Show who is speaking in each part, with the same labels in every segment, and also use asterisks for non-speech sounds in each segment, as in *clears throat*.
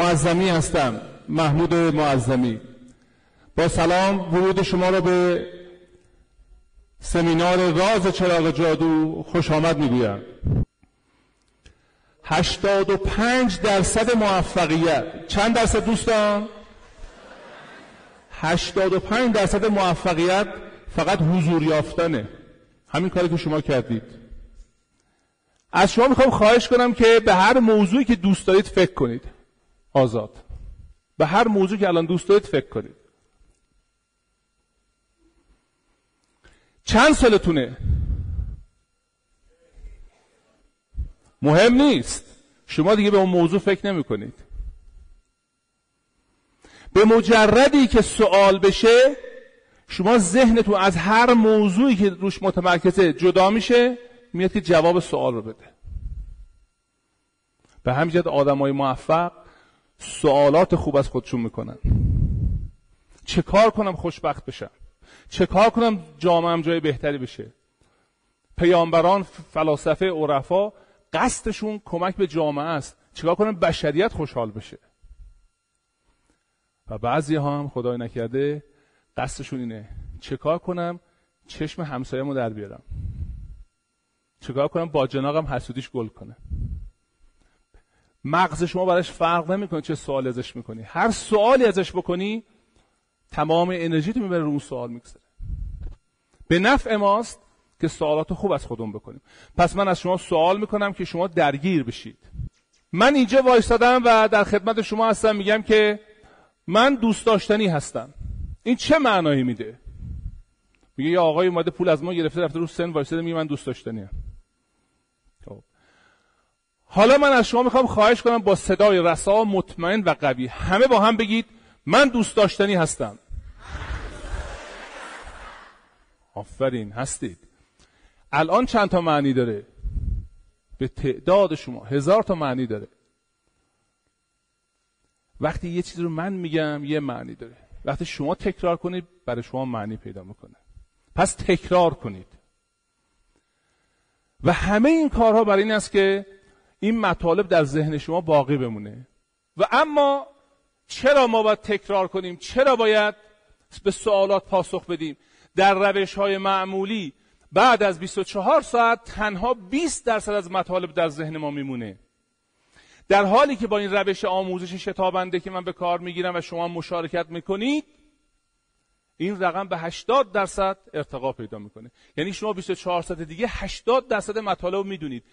Speaker 1: معظمی هستم محمود معظمی. با سلام ورود شما را به سمینار راز چراغ جادو خوش آمد می‌گویم. 85 درصد موفقیت. چند درصد دوستان؟ 85 درصد موفقیت فقط حضور یافتنه. همین کاری که شما کردید. از شما می‌خوام خواهش کنم که به هر موضوعی که دوست دارید فکر کنید. آزاد. به هر موضوعی که الان دوست دارید فکر کنید. چند سالتونه؟ مهم نیست. شما دیگه به اون موضوع فکر نمی کنید. به مجردی که سوال بشه شما ذهنتون از هر موضوعی که روش متمرکزه جدا میشه میاد که جواب سوال رو بده. به همین جهت آدمای موفق سوالات خوب از خودشون می‌کنن. چه کار کنم خوشبخت بشم؟ چه کار کنم جامعه جای بهتری بشه؟ پیامبران فلاسفه عرفا قصدشون کمک به جامعه است. چیکار کنم بشریت خوشحال بشه؟ و بعضی ها هم خدای نکرده قصدشون اینه. چه کار کنم چشم همسایه‌مو در بیارم؟ چیکار کنم با جناقم حسودیش گل کنه مغز شما براش فرق نمی‌کنه چه سوال ازش می‌کنی. هر سوالی ازش بکنی تمام انرژی تو می‌بره رو اون سوال میگذره. به نفع ماست که سوالات خوب از خودمون بکنیم. پس من از شما سوال می‌کنم که شما درگیر بشید. من اینجا وایستادم و در خدمت شما هستم میگم که من دوست داشتنی هستم. این چه معنایی میده؟ میگه یه آقای اومده پول از ما گرفته رفته رو سن وایستاده میگه من دوست داشتنی هم. حالا من از شما می‌خوام خواهش کنم با صدای رسا مطمئن و قوی. همه با هم بگید من دوست داشتنی هستم. آفرین هستید. الان چند تا معنی داره؟ به تعداد شما هزار تا معنی داره. وقتی یه چیز رو من میگم یه معنی داره. وقتی شما تکرار کنید برای شما معنی پیدا می‌کنه. پس تکرار کنید. و همه این کارها برای این است که این مطالب در ذهن شما باقی بمونه. و اما چرا ما باید تکرار کنیم؟ چرا باید به سوالات پاسخ بدیم؟ در روش های معمولی بعد از 24 ساعت تنها 20 درصد از مطالب در ذهن ما میمونه. در حالی که با این روش آموزش شتابنده که من به کار می‌گیرم و شما مشارکت می‌کنید این رقم به 80 درصد ارتقا پیدا می‌کنه. یعنی شما 24 ساعت دیگه 80 درصد مطالب می‌دونید.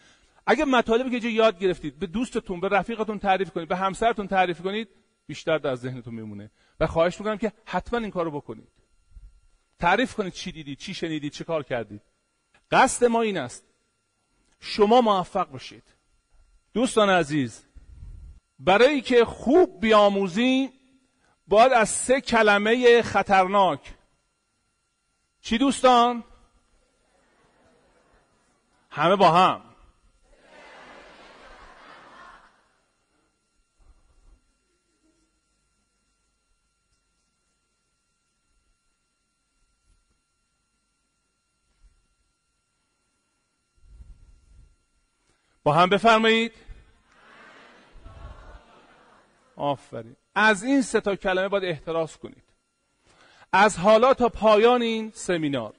Speaker 1: اگه مطالبی که یاد گرفتید به دوستتون به رفیقتون تعریف کنید به همسرتون تعریف کنید بیشتر در ذهنتون میمونه. و خواهش می‌کنم که حتما این کارو بکنید. تعریف کنید چی دیدید چی شنیدید چه کار کردید. قصد ما این است. شما موفق باشید. دوستان عزیز برای که خوب بیاموزی باید از سه کلمه خطرناک. چی دوستان؟ همه با هم. با هم بفرمایید. آفرین. از این سه تا کلمه باید احتراز کنید. از حالا تا پایان این سمینار.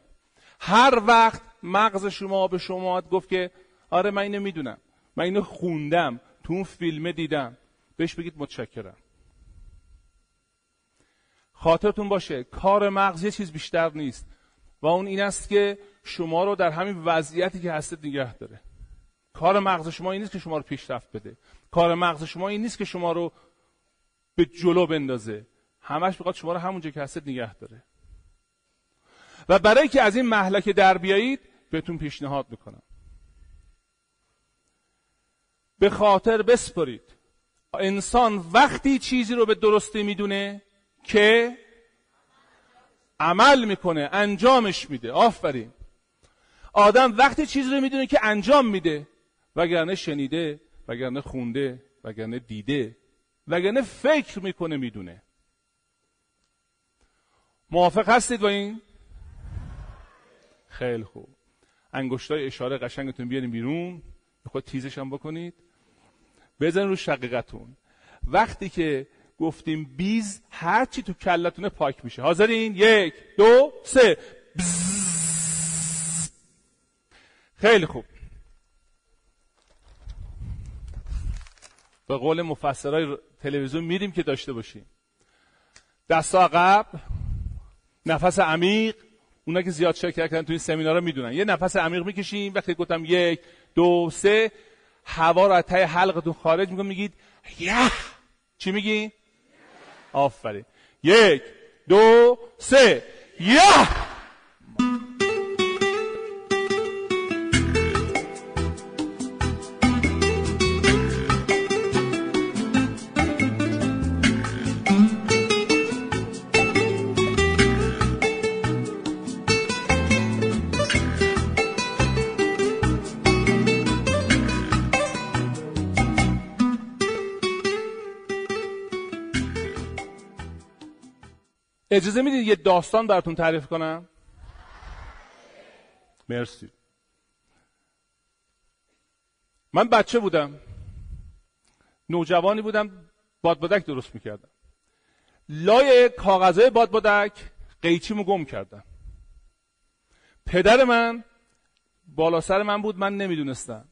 Speaker 1: هر وقت مغز شما به شما گفت که آره من اینو می‌دونم. من اینو خوندم. تو اون فیلمه دیدم. بهش بگید متشکرم. خاطرتون باشه کار مغز یه چیز بیشتر نیست. و اون این است که شما رو در همین وضعیتی که هستید نگه داره. کار مغز شما این نیست که شما رو پیشرفت بده. کار مغز شما این نیست که شما رو به جلو بندازه. همش می‌خواد شما رو همونجا که هستید نگه داره. و برای که از این محلکه در بیایید بهتون پیشنهاد می‌کنم. به خاطر بسپرید. انسان وقتی چیزی رو به درستی می‌دونه که عمل می‌کنه انجامش میده. آفرین. آدم وقتی چیزی رو می‌دونه که انجام میده وگرنه شنیده وگرنه خونده وگرنه دیده وگرنه فکر می‌کنه می‌دونه. موافق هستید با این؟ خیلی خوب. انگشتای اشاره قشنگتون بیاریم بیرون. خود تیزش هم بکنید. بزن رو شقیقتون. وقتی که گفتیم بیز هرچی تو کلتونه پاک میشه. حاضرین؟ یک دو سه. خیلی خوب. به قول مفسرهای تلویزیون میریم که داشته باشیم. دست عقب نفس عمیق اونا که زیاد شرکت کردن تو این سمینارها می‌دونن. یه نفس عمیق می‌کشیم وقتی گفتم یک دو سه هوا رو از حلقتون خارج می‌کنم میگید یه. چی میگی؟ آفرین. یک دو سه. یه. اجازه می‌دید یه داستان براتون تعریف کنم؟ مرسی. من بچه بودم. نوجوانی بودم. بادبادک درست می‌کردم. لای کاغذه بادبادک قیچیمو گم کردم. پدر من بالا سر من بود. من نمی‌دونستم.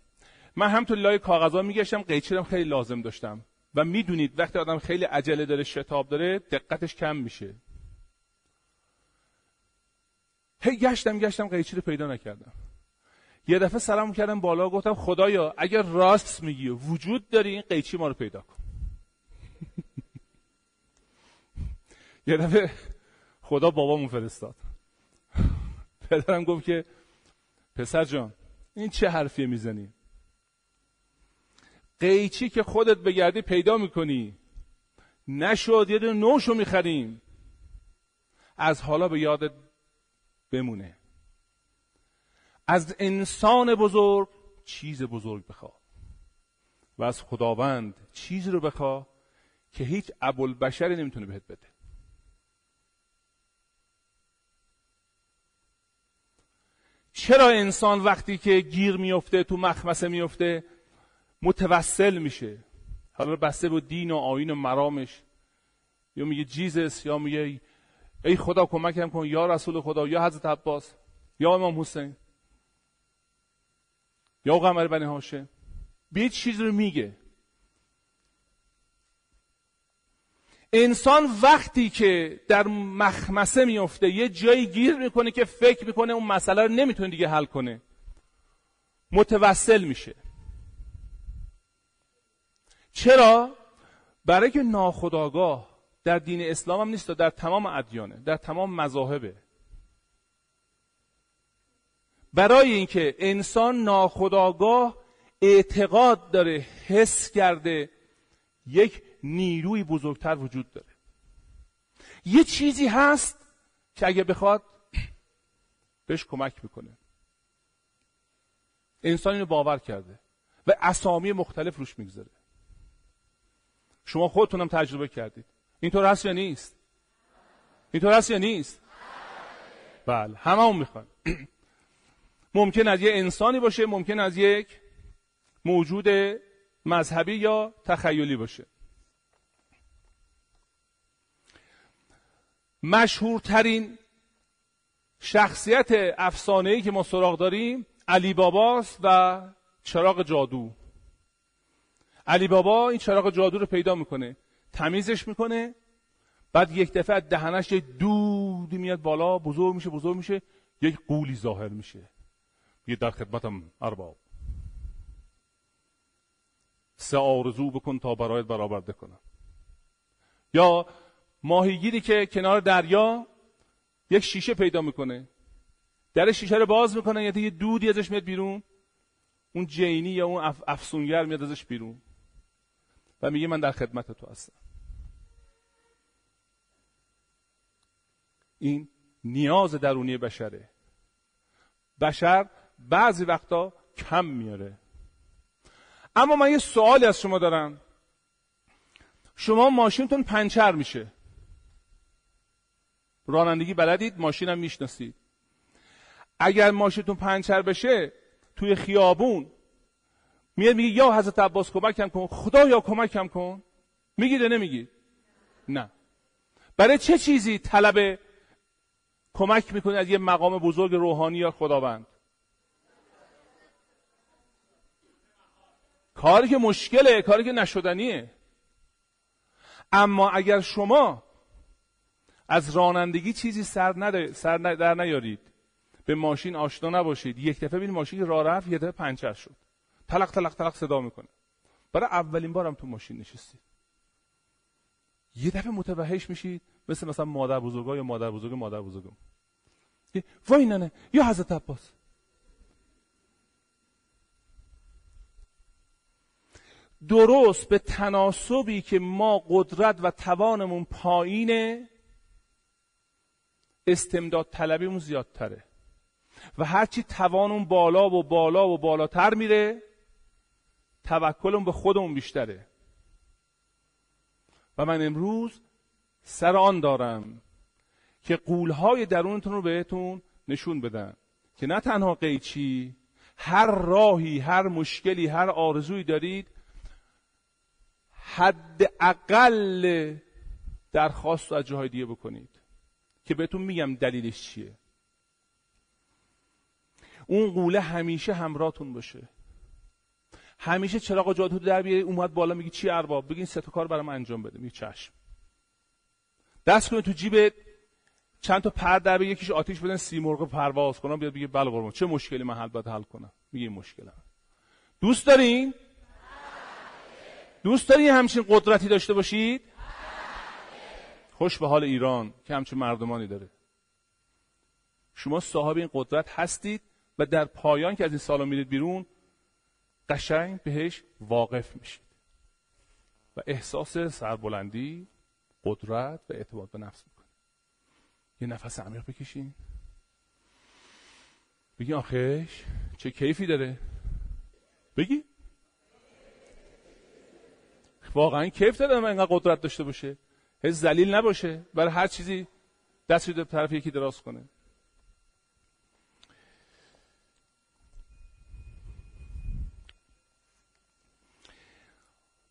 Speaker 1: من هم تو لای کاغذها میگشتم. قیچی خیلی لازم داشتم. و می‌دونید وقتی آدم خیلی عجله داره شتاب داره دقتش کم میشه. هی گشتم گشتم قیچی رو پیدا نکردم. یه دفعه سلام کردم بالا گفتم خدایا اگر راست میگی وجود داری این قیچی ما رو پیدا کن. *laughs* یه دفعه خدا بابامون فرستاد. پدرم گفت که پسر جان این چه حرفی می‌زنی؟ قیچی که خودت بگردی پیدا می‌کنی. نشد یه دونه نوشو می‌خریم. از حالا به یادت بمونه. از انسان بزرگ چیز بزرگ بخوا. و از خداوند چیزی رو بخوا که هیچ بشری نمی‌تونه بهت بده. چرا انسان وقتی که گیر میفته تو مخمسه میفته متوسل میشه؟ حالا بسته به دین و آین و مرامش. یا میگه جیزس یا میگه ای خدا کمکم کن. یا رسول خدا یا حضرت عباس یا امام حسین یا قمر بنی هاشم. به چیز رو میگه. انسان وقتی که در مخمسه میفته یه جایی گیر می‌کنه که فکر می‌کنه اون مسئله رو نمی‌تونه دیگه حل کنه. متوسل میشه. چرا؟ برای که ناخداگاه در دین اسلام هم نیست در تمام ادیانه در تمام مذاهبه. برای اینکه انسان ناخداگاه اعتقاد داره حس کرده یک نیروی بزرگتر وجود داره. یه چیزی هست که اگه بخواد بهش کمک می‌کنه. انسان اینو باور کرده و اسامی مختلف روش می‌گذاره. شما خودتونم تجربه کردید. اینطور هست یا نیست؟ اینطور هست یا نیست؟ بله همه هم می‌خوان. *clears throat* ممکن از یه انسانی باشه ممکن از یک موجود مذهبی یا تخیلی باشه. مشهورترین شخصیت افسانه‌ای که ما سراغ داریم علی باباست و چراغ جادو. علی بابا این چراغ جادو رو پیدا می‌کنه. تمیزش می‌کنه. بعد یک دفعه دهنش یه دودی میاد بالا بزرگ میشه بزرگ میشه یک قولی ظاهر میشه. یه در خدمتم ارباب. سه آرزو بکن تا برایت برآورده کنم. یا ماهیگیری که کنار دریا یک شیشه پیدا می‌کنه. در شیشه رو باز می‌کنه یه دودی ازش میاد بیرون. اون جینی یا اون افسونگر میاد ازش بیرون. و میگه من در خدمت تو هستم. این نیاز درونی بشره. بشر بعضی وقتا کم میاره. اما من یه سوالی از شما دارم. شما ماشینتون پنچر میشه. رانندگی بلدید ماشینم می‌شناسید. اگر ماشینتون پنچر بشه توی خیابون میاد میگه یا حضرت عباس کمکم کن خدا یا کمکم کن. میگید یا نمیگید نه. برای چه چیزی طلب کمک می‌کنید از یه مقام بزرگ روحانی یا خداوند؟ کاری که مشکله کاری که نشدنیه. اما اگر شما از رانندگی چیزی سر, سر در نیارید به ماشین آشنا نباشید یک دفعه ببینید ماشین راه رفت یه دفعه پنچر شد. تلق تلق تلق صدا می‌کنه. برای اولین بارم تو ماشین نشستید یه دفعه متوحش میشید مثل مثلا مادر بزرگا یا مادر بزرگ مادر بزرگم وای نه یا حضرت عباس. درست به تناسبی که ما قدرت و توانمون پایینه استمداد طلبیمون زیادتره. و هرچی توانمون بالا و بالا و بالاتر میره توکلمون به خودمون بیشتره. و من امروز سر آن دارم که قولهای درونتون رو بهتون نشون بدم که نه تنها قیچی هر راهی هر مشکلی هر آرزویی دارید حد اقل درخواست رو از جاهای دیگه بکنید که بهتون میگم دلیلش چیه. اون قوله همیشه همراهتون باشه. همیشه چراغ جادو در بیاری اومد بالا میگی چی ارباب؟ بگین سه تا کار برام انجام بده. میگی چشم. دست کنه تو جیبت چند تا پر در یکیش آتیش بدن سی مرغ پرواز کنم بیاد بگه بله قربان چه مشکلی من حل باید حل کنم؟ میگه این مشکلم دوست دارین دوست دارین همچین قدرتی داشته باشید؟ خوش به حال ایران که همچین مردمانی داره. شما صاحب این قدرت هستید و در پایان که از این سالا میرید بیرون قشنگ بهش واقف میشید و احساس سربلندی قدرت و اعتماد به نفس می‌کنید یه نفس عمیق بکشین. بگی آخش چه کیفی داره؟ بگی. واقعا کیف داره من اینقدر قدرت داشته باشه. هیچ زلیل نباشه. برای هر چیزی دست به طرف یکی دراز کنه.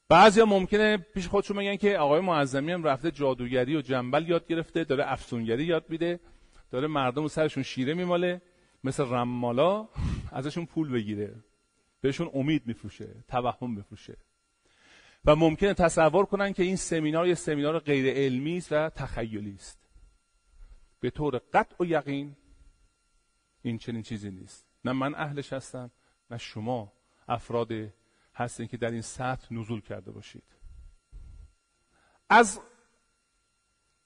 Speaker 1: بعضیا ممکنه پیش خودشون بگن که آقای معظمی هم رفته جادوگری و جنبل یاد گرفته داره افسونگری یاد میده داره مردم و سرشون شیره میماله مثل رمالا ازشون پول بگیره بهشون امید میفروشه توهم بفروشه. و ممکنه تصور کنن که این سمینار یه سمینار غیر علمی است و تخیلی است. به طور قطع و یقین این چنین چیزی نیست. نه من اهلش هستم نه شما افراد هستین که در این سطح نزول کرده باشید. از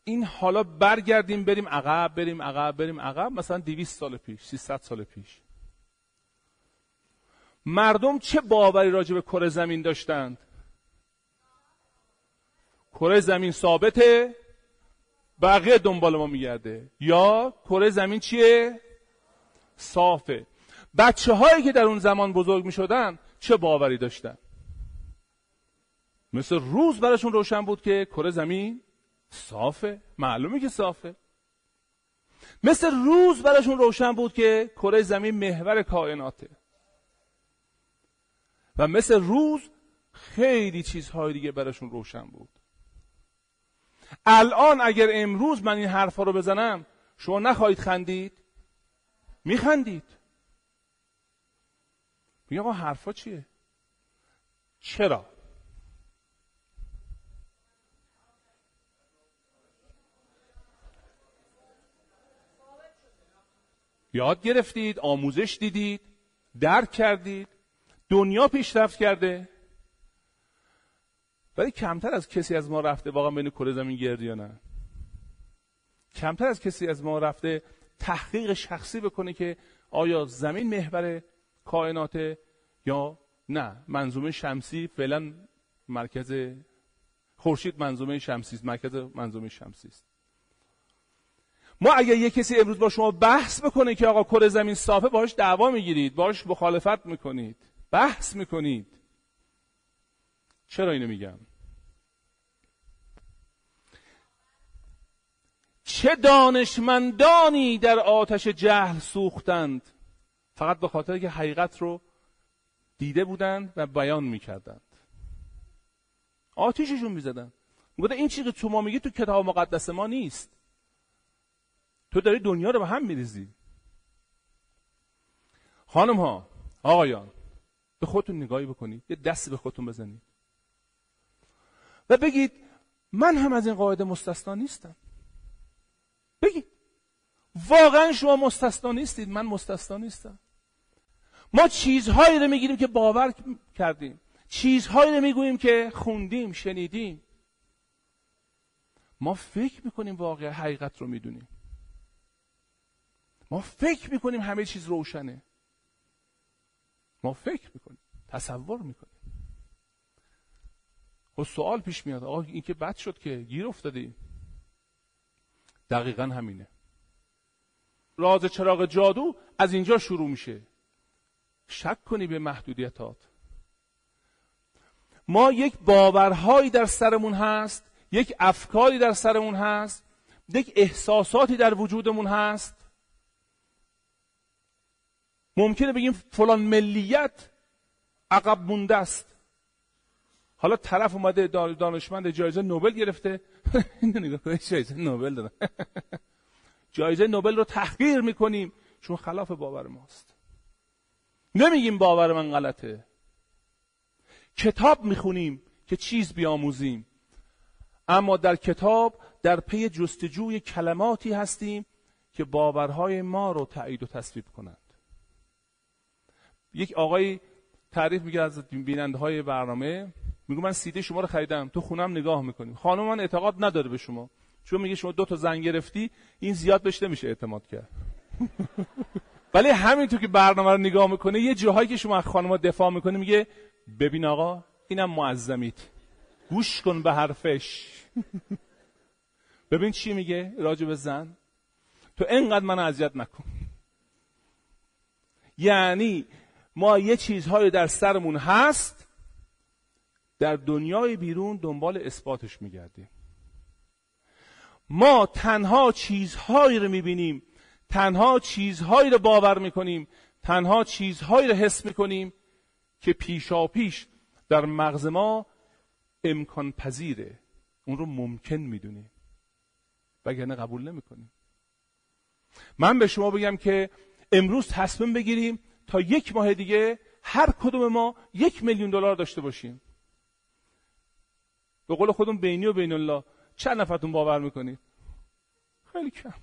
Speaker 1: این حالا برگردیم بریم عقب بریم عقب بریم عقب. مثلا 200 سال پیش 300 سال پیش. مردم چه باوری راجع به کره زمین داشتند؟ کره زمین ثابته بقیه دنبال ما میگرده. یا کره زمین چیه؟ صافه. بچه هایی که در اون زمان بزرگ می شدن چه باوری داشتن؟ مثل روز براشون روشن بود که کره زمین صافه معلومه که صافه. مثل روز براشون روشن بود که کره زمین محور کائناته. و مثل روز خیلی چیزهای دیگه براشون روشن بود. الان اگر امروز من این حرفا رو بزنم شما نخواهید خندید؟ میخندید؟ میگه آقا حرفا چیه؟ چرا؟ یاد گرفتید آموزش دیدید درک کردید دنیا پیشرفت کرده. ولی کمتر از کسی از ما رفته واقعا بین کره زمین گرد یا نه؟ کمتر از کسی از ما رفته تحقیق شخصی بکنه که آیا زمین محور کائنات یا نه. منظومه شمسی فعلا مرکز خورشید منظومه شمسی است. مرکز منظومه شمسی است. ما اگر یه کسی امروز با شما بحث بکنه که آقا کره زمین صافه باش دعوا می‌گیرید باش مخالفت می‌کنید بحث می‌کنید. چرا اینو میگم؟ چه دانشمندانی در آتش جهل سوختند؟ فقط به خاطر که حقیقت رو دیده بودند و بیان می‌کردند. آتیششون می‌زدن. می‌گفتن این چیزی که تو ما میگی تو کتاب مقدس ما نیست. تو داری دنیا رو به هم میریزی. خانم ها آقایان به خودتون نگاهی بکنید. یه دستی به خودتون بزنید. و بگید من هم از این قاعده مستثنا نیستم. بگید واقعا شما مستثنا نیستید من مستثنا نیستم. ما چیزهایی رو می‌گیریم که باور کردیم. چیزهایی رو می‌گوییم که خوندیم شنیدیم. ما فکر می‌کنیم واقع حقیقت رو می‌دونیم. ما فکر می‌کنیم همه چیز روشنه. ما فکر می‌کنیم تصور می‌کنیم. و خب سوال پیش میاد. آقا این که بد شد که گیر افتادی. دقیقا همینه. راز چراغ جادو از اینجا شروع میشه. شک کنی به محدودیتات. ما یک باورهایی در سرمون هست یک افکاری در سرمون هست یک احساساتی در وجودمون هست. ممکنه بگیم فلان ملیت عقب مونده است. حالا طرف اومده دانشمند جایزه نوبل گرفته. *laughs* جایزه نوبل دادن *laughs* جایزه نوبل رو تحقیر می‌کنیم. چون خلاف باور ماست. نمیگیم باور من غلطه. کتاب می‌خونیم که چیز بیاموزیم. اما در کتاب در پی جستجوی کلماتی هستیم که باورهای ما رو تایید و تصویب کنند. یک آقای تعریف میگه از بیننده های برنامه. میگه من سیده شما رو خریدم. تو خونم نگاه می‌کنیم خانم من اعتقاد نداره به شما. چون میگه شما دو تا زن گرفتی این زیاد بهش نمیشه اعتماد کرد. *laughs* ولی همینطور که برنامه رو نگاه می‌کنه یه جاهایی که شما از خانم دفاع می‌کنه میگه ببین آقا اینم معظمیت. گوش کن به حرفش. *laughs* ببین چی میگه راجع به زن. تو انقدر من اذیت نکن. یعنی ما یه چیزهایی در سرمون هست در دنیای بیرون دنبال اثباتش میگردیم. ما تنها چیزهایی رو می‌بینیم تنها چیزهایی رو باور می‌کنیم تنها چیزهایی رو حس می‌کنیم که پیشا پیش در مغز ما امکان پذیره اون رو ممکن می‌دونیم. وگرنه قبول نمی‌کنیم. من به شما بگم که امروز تصمیم بگیریم تا یک ماه دیگه هر کدوم ما یک میلیون دلار داشته باشیم. به قول خودم بینی و بین الله چند نفرتون باور می‌کنید؟ خیلی کم.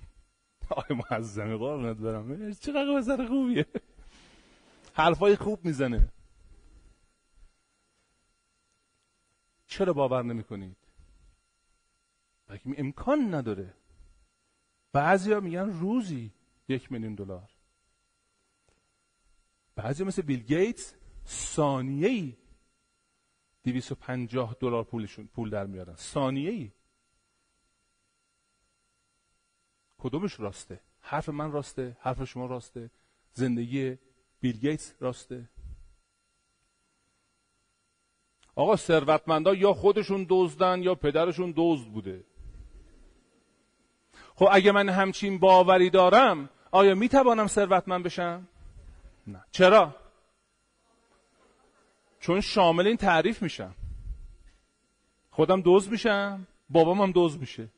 Speaker 1: آقای معظمی قربونت برم. چقدر بزر خوبیه. حرفای خوب می‌زنه. چرا باور نمی‌کنید؟ بلکه امکان نداره. بعضیا میگن روزی یک میلیون دلار. بعضی مثل بیل گیتس ثانیه ای 250 دلار پولشون پول در میارن. ثانیه کدومش راسته؟ حرف من راسته حرف شما راسته. زندگی بیل گیتس راسته. آقا ثروتمندا یا خودشون دزدن یا پدرشون دزد بوده. خب اگه من همچین باوری دارم آیا می‌توانم ثروتمند بشم؟ نه. چرا؟ چون شامل این تعریف میشم. خودم دوز میشم بابام هم دوز میشه.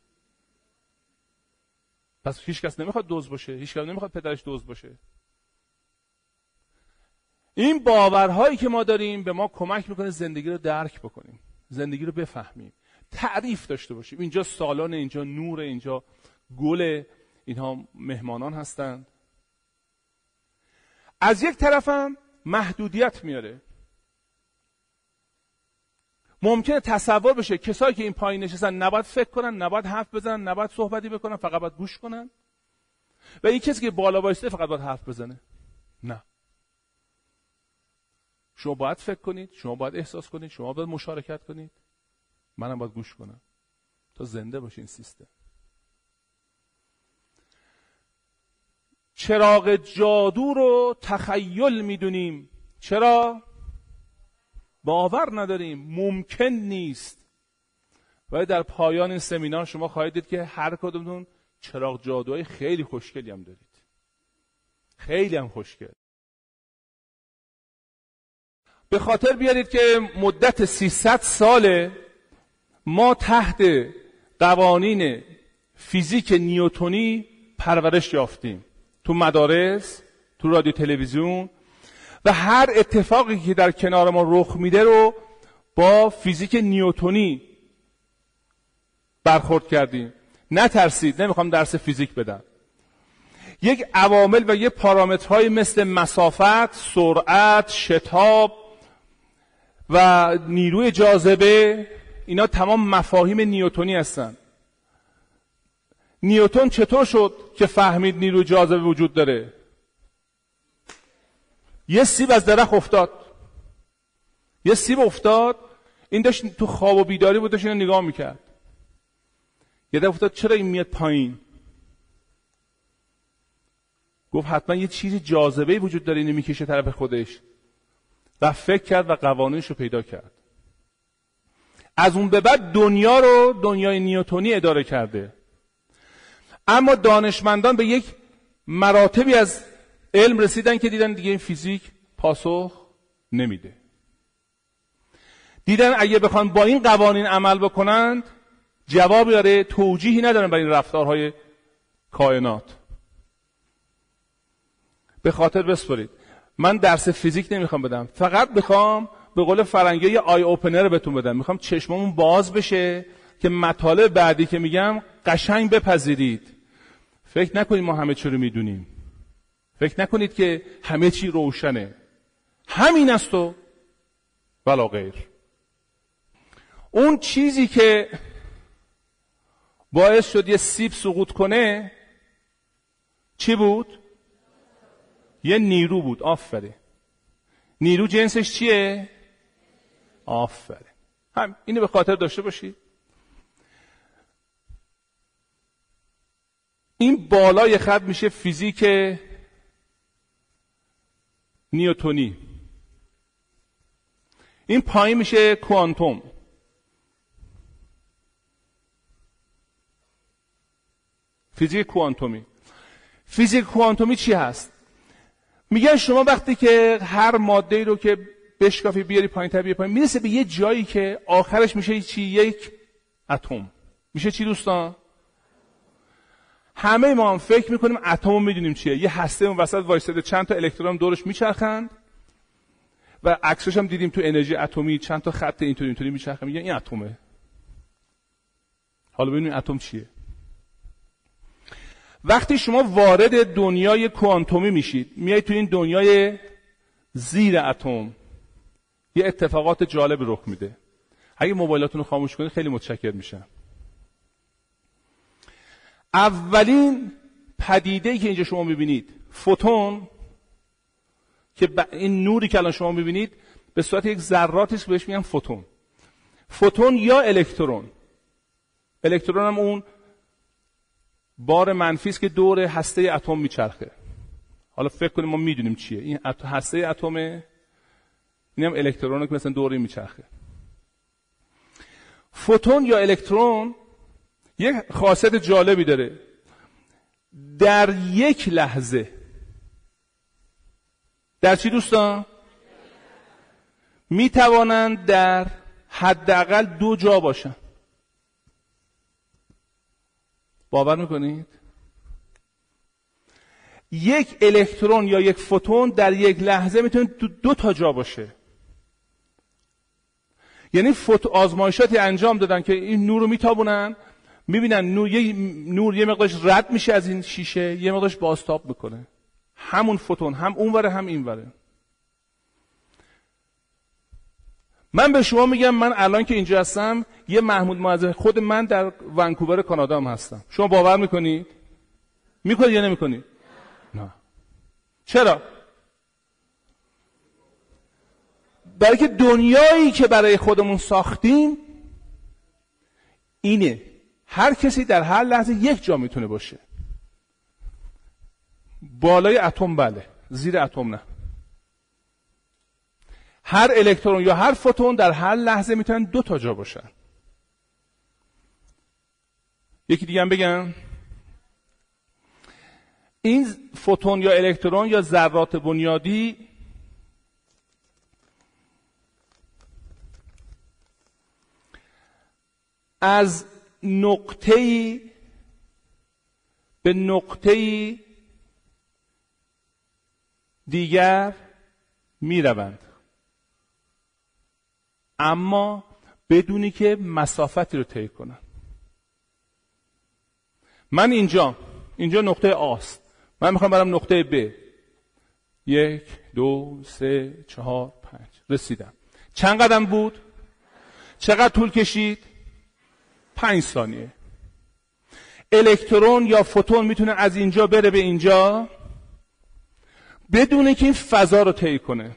Speaker 1: پس هیچ کس نمی‌خواد دوز باشه هیچ کس نمی‌خواد پدرش دوز باشه. این باورهایی که ما داریم به ما کمک می‌کنه زندگی رو درک بکنیم زندگی رو بفهمیم تعریف داشته باشیم. اینجا سالان اینجا نور اینجا گل اینها مهمانان هستند. از یک طرفم محدودیت میاره. ممکنه تصور بشه کسایی که این پایین نشستن نباید فکر کنن نباید حرف بزنن نباید صحبتی بکنن فقط باید گوش کنن؟ و این کسی که بالا وایسته فقط باید حرف بزنه؟ نه. شما باید فکر کنید شما باید احساس کنید شما باید مشارکت کنید. منم باید گوش کنم. تا زنده باشه این سیستم. چراغ جادو رو تخیل می‌دونیم. چرا؟ باور نداریم ممکن نیست. و در پایان این سمینار شما خواهید دید که هر کدومتون چراغ جادوهای خیلی خوشگلی هم دارید. خیلی هم خوشگل. به خاطر بیارید که مدت 300 ساله ما تحت قوانین فیزیک نیوتونی پرورش یافتیم. تو مدارس تو رادیو تلویزیون و هر اتفاقی که در کنار ما رخ میده رو با فیزیک نیوتونی برخورد کردیم. نترسید نمی‌خوام درس فیزیک بدم. یک عوامل و یک پارامترهای مثل مسافت، سرعت، شتاب و نیروی جاذبه اینا تمام مفاهیم نیوتونی هستن. نیوتون چطور شد که فهمید نیروی جاذبه وجود داره؟ یه سیب از درخت افتاد. یه سیب افتاد. این داشت تو خواب و بیداری بود داشت اینو نگاه می‌کرد. یه دفعه افتاد چرا این میاد پایین؟ گفت حتما یه چیزی جاذبه وجود داره اینو می‌کشه طرف خودش. و فکر کرد و قوانینش رو پیدا کرد. از اون به بعد دنیا رو دنیای نیوتونی اداره کرده. اما دانشمندان به یک مراتبی از علم رسیدن که دیدن دیگه این فیزیک پاسخ نمیده. دیدن اگه بخوان با این قوانین عمل بکنند جوابی داره توجیهی ندارن برای این رفتارهای کائنات. به خاطر بسپرید. من درس فیزیک نمی‌خوام بدم. فقط می‌خوام به قول فرنگی یه آی اوپنر بهتون بدم. می‌خوام چشممون باز بشه که مطالب بعدی که میگم قشنگ بپذیرید. فکر نکنید ما همه چی رو می‌دونیم. فکر نکنید که همه چی روشنه. همین است و ولا غیر. اون چیزی که باعث شد یه سیب سقوط کنه چی بود؟ یه نیرو بود. آفره نیرو جنسش چیه؟ آفره هم اینو به خاطر داشته باشید این بالای خط میشه فیزیک نیوتونی. این پایین میشه کوانتوم. فیزیک کوانتومی. فیزیک کوانتومی چی هست؟ میگن شما وقتی که هر ماده رو که بشکافی بیاری پایین تر پایین می‌رسه به یه جایی که آخرش میشه چی؟ یک اتم. میشه چی دوستان؟ همه ما هم فکر می‌کنیم اتم می‌دونیم چیه. یه هسته اون وسط وایساده چند تا الکترون دورش میچرخند و عکسش هم دیدیم تو انرژی اتمی چند تا خط اینطوری اینطوری میچرخه. میگن این اتمه. حالا ببینیم اتم چیه. وقتی شما وارد دنیای کوانتومی میشید میایید تو این دنیای زیر اتم. یه اتفاقات جالب رخ میده. اگه موبایلاتون رو خاموش کنید خیلی متشکر میشم. اولین پدیده که اینجا شما می‌بینید فوتون که این نوری که الان شما می‌بینید به صورت یک ذراتی است بهش میگن فوتون. فوتون یا الکترون. الکترون هم اون بار منفی است که دور هسته اتم میچرخه. حالا فکر کنیم ما می‌دونیم چیه. این هسته اتم این هم الکترون که مثلا دوری میچرخه. فوتون یا الکترون یک خاصیت جالبی داره. در یک لحظه. در چی دوستان؟ می توانند در حداقل دو جا باشن. باور می‌کنید؟ یک الکترون یا یک فوتون در یک لحظه می‌تونه دو, دو تا جا باشه. یعنی فوت آزمایشاتی انجام دادن که این نور رو میتابونن می‌بینن نور یه, نور یه مقدارش رد میشه از این شیشه یه مقدارش بازتاب می‌کنه. همون فوتون هم اونوره هم اینوره من به شما میگم من الان که اینجا هستم یه محمود معظم خود من در ونکوور کانادا هم هستم. شما باور می‌کنید؟ می‌کنید یا نمی‌کنید؟ نه. چرا؟ برای که دنیایی که برای خودمون ساختیم اینه. هر کسی در هر لحظه یک جا می‌تونه باشه. بالای اتم بله زیر اتم نه. هر الکترون یا هر فوتون در هر لحظه می‌تونن دو تا جا باشن. یکی دیگه هم بگم. این فوتون یا الکترون یا ذرات بنیادی از نقطه‌ای به نقطه‌ای دیگر می‌روند. اما بدونی که مسافتی رو طی کنن من اینجا اینجا نقطه آست. من می‌خوام برم نقطه ب. یک دو سه چهار پنج. رسیدم. چند قدم بود؟ چقدر طول کشید؟ پنج ثانیه. الکترون یا فوتون می‌تونه از اینجا بره به اینجا بدونه که این فضا رو طی کنه.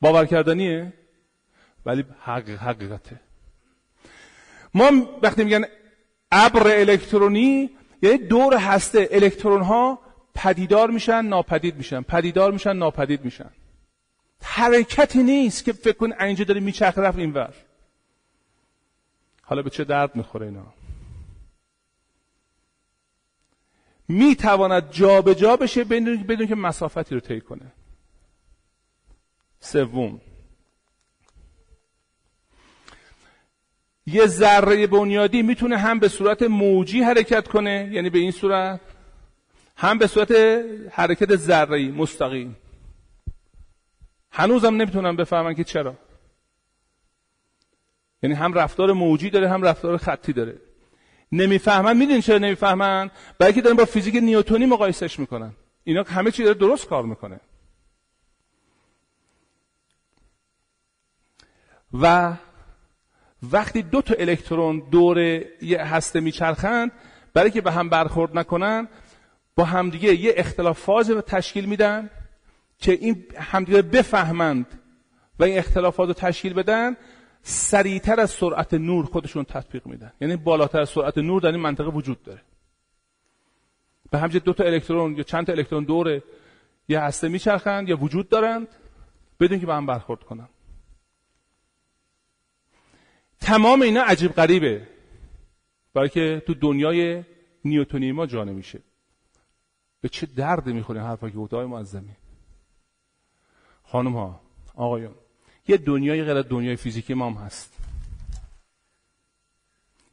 Speaker 1: باور کردنیه؟ ولی حق حقیقته. ما وقتی میگن ابر الکترونی یعنی دور هسته الکترون ها پدیدار میشن ناپدید میشن. پدیدار میشن ناپدید میشن. حرکتی نیست که فکر کن اینجا داره میچرخه رفت اینور حالا به چه درد می‌خوره اینا؟ می‌تواند جابجا بشه بدون بدون که مسافتی رو طی کنه. سوم. یه ذره بنیادی می‌تونه هم به صورت موجی حرکت کنه یعنی به این صورت هم به صورت حرکت ذره مستقیم. هنوزم نمی‌تونم بفهمن که چرا. یعنی هم رفتار موجی داره هم رفتار خطی داره. نمی‌فهمن می‌دونین چرا نمی‌فهمن؟ بلکه دارن با فیزیک نیوتونی مقایسش می‌کنن. اینا همه چی داره درست کار می‌کنه. و وقتی دو تا الکترون دور یه هسته میچرخند برای که به هم برخورد نکنن با همدیگه یه اختلاف فاز رو تشکیل میدن. که این همدیگه بفهمند و این اختلافات رو تشکیل بدن سریعتر از سرعت نور خودشون تطبیق میدن. یعنی بالاتر از سرعت نور در این منطقه وجود داره. به همجه دو تا الکترون یا چند تا الکترون دور یه هسته میچرخند یا وجود دارند. بدون که به هم برخورد کنن. تمام اینا عجیب غریبه. برای که تو دنیای نیوتونی ما جا نمیشه. به چه درد می‌خورین حرفا که گفته معظمی؟ خانم ها آقایون یه دنیای غیر دنیای فیزیکی ما هم هست.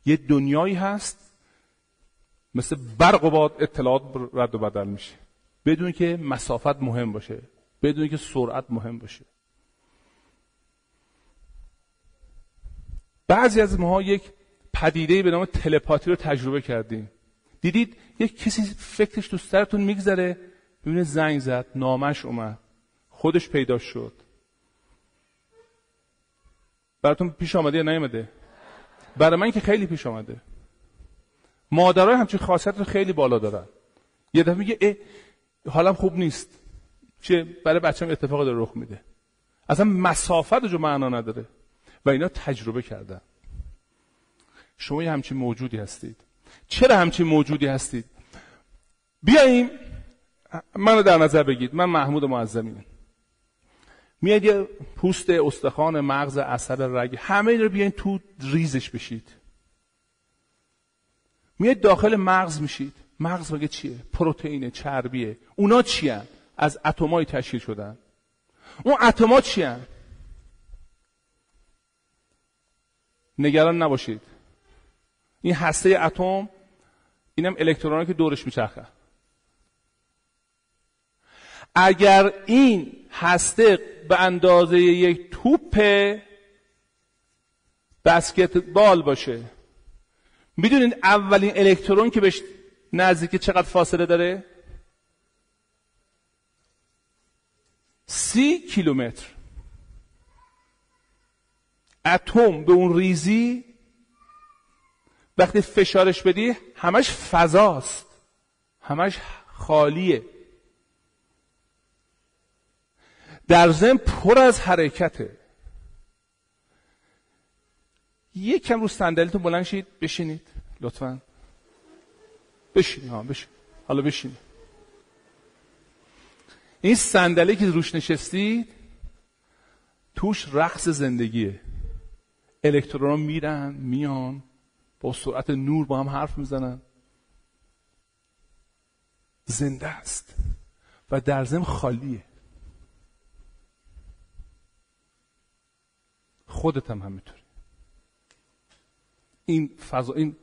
Speaker 1: یه دنیایی هست مثل برق و باد اطلاعات رد و بدل میشه. بدون که مسافت مهم باشه بدون که سرعت مهم باشه. بعضی از ماها یک پدیده به نام تلپاتی رو تجربه کردیم. دیدید یک کسی فکرش تو سرتون میگذره ببینه زنگ زد نامش اومد. خودش پیدا شد. براتون پیش آمده یا نیامده؟ برای من که خیلی پیش آمده. مادرای همچین خاصیت رو خیلی بالا دارن. یه دفعه میگه اه حالم خوب نیست. چه برای بچه‌م اتفاق داره رخ میده. اصلا مسافت جو معنا نداره. و اینا تجربه کردن. شما یه همچین موجودی هستید. چرا همچین موجودی هستید؟ بیاییم منو در نظر بگید من محمود معظمی میاد یه پوست استخوان مغز اثر رگ همه این رو بیاین تو ریزش بشید. میاد داخل مغز میشید. مغز مگه چیه؟ پروتئین چربیه. اونا چیه از اتمای تشکیل شدن. اون اتما چیه نگران نباشید. این هسته اتم اینم الکترونی که دورش میچرخه. اگر این هسته به اندازه یک توپ بسکتبال باشه می‌دونید اولین الکترون که بهش نزدیک چقدر فاصله داره؟ سی کیلومتر. اتم به اون ریزی وقتی فشارش بدی همش فضاست. همش خالیه. در ضمن پر از حرکته. یک کم رو صندلیتون بلند شید بشینید. لطفا. بشینید ها بشین. حالا بشینید این صندلی که روش نشستید توش رقص زندگیه. الکترون میرن میان با سرعت نور با هم حرف می‌زنن. زنده است و در ضمن خالیه. خودت هم همینطوری. این فضا این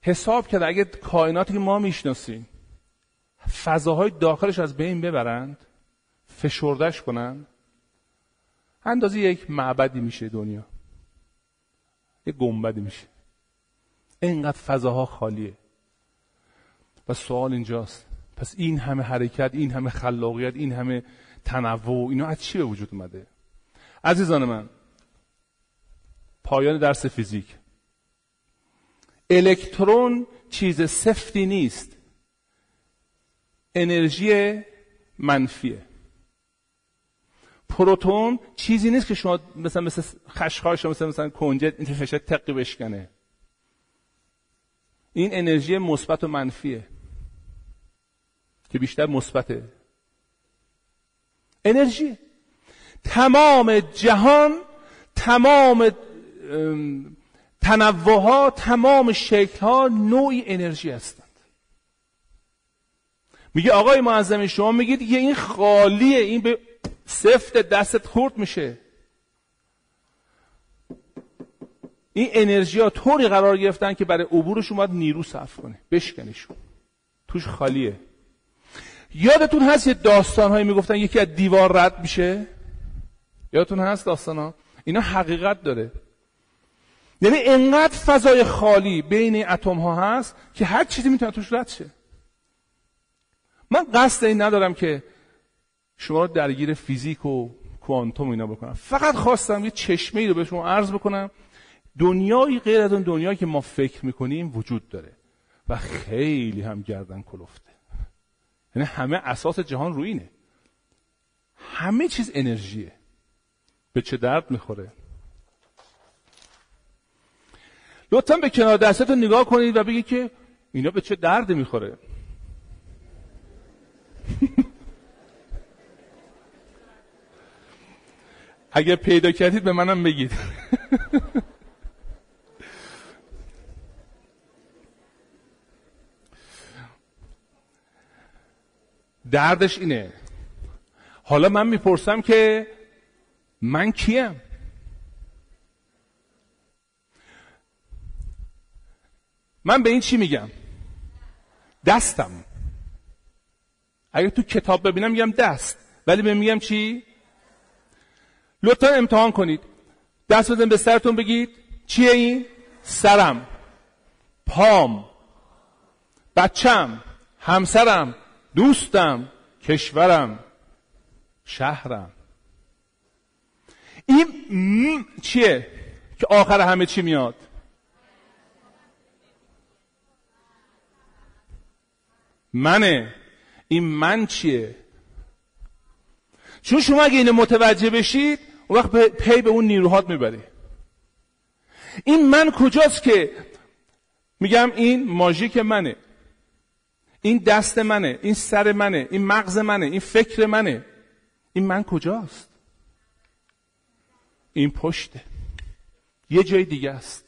Speaker 1: حساب کرده اگه کائناتی که ما می‌شناسیم فضاهای داخلش از بین ببرند فشردش کنن اندازه یک معبدی میشه دنیا. یک گنبدی میشه. اینقدر فضاها خالیه. و سوال اینجاست. پس این همه حرکت این همه خلاقیت این همه تنوع اینا از چی به وجود اومده؟ عزیزان من پایان درس فیزیک. الکترون چیز سفتی نیست. انرژی منفیه. پروتون چیزی نیست که شما مثلا مثل خشخاش مثلا مثلا کنجد این فشار تقی بشکنه. این انرژی مثبت و منفیه که بیشتر مثبته. انرژی. تمام جهان تمام تنوع تمام شکل ها نوعی انرژی هستند. میگه آقای معظمی شما میگید که این خالیه این به سفت دستت خورد میشه. این انرژی ها طوری قرار گرفتن که برای عبورش اومد نیرو صرف کنه بشکنشون توش خالیه. یادتون هست یه داستان هایی می‌گفتن یکی از دیوار رد میشه؟ یادتون هست داستان ها اینا حقیقت داره. یعنی انقدر فضای خالی بین اتم ها هست که هر چیزی می‌تونه توش رد شه. من قصد این ندارم که شما رو درگیر فیزیک و کوانتوم اینا بکنم. فقط خواستم یه چشمه ای رو به شما عرض بکنم. دنیایی غیر از اون دنیایی که ما فکر می‌کنیم وجود داره و خیلی هم گردن کلفته. یعنی همه اساس جهان روینه. همه چیز انرژیه. به چه درد می‌خوره؟ لطفا به کنار دستتون نگاه کنید و بگید که اینا به چه درد می‌خوره. *laughs* اگر پیدا کردید به منم بگید. *laughs* دردش اینه. حالا من می‌پرسم که من کیم؟ من به این چی میگم؟ دستم. اگه تو کتاب ببینم میگم دست. ولی به میگم چی؟ لطفا امتحان کنید. دست بزن به سرتون بگید. چیه این؟ سرم. پام. بچم. همسرم. دوستم. کشورم. شهرم. این چیه؟ که آخر همه چی میاد. منه. این من چیه؟ چون شما اگه اینو متوجه بشید اون وقت پی به اون نیروهات می‌بری این من کجاست که میگم این ماژیک منه. این دست منه این سر منه این مغز منه این فکر منه. این من کجاست؟ این پشته. یه جای دیگه است.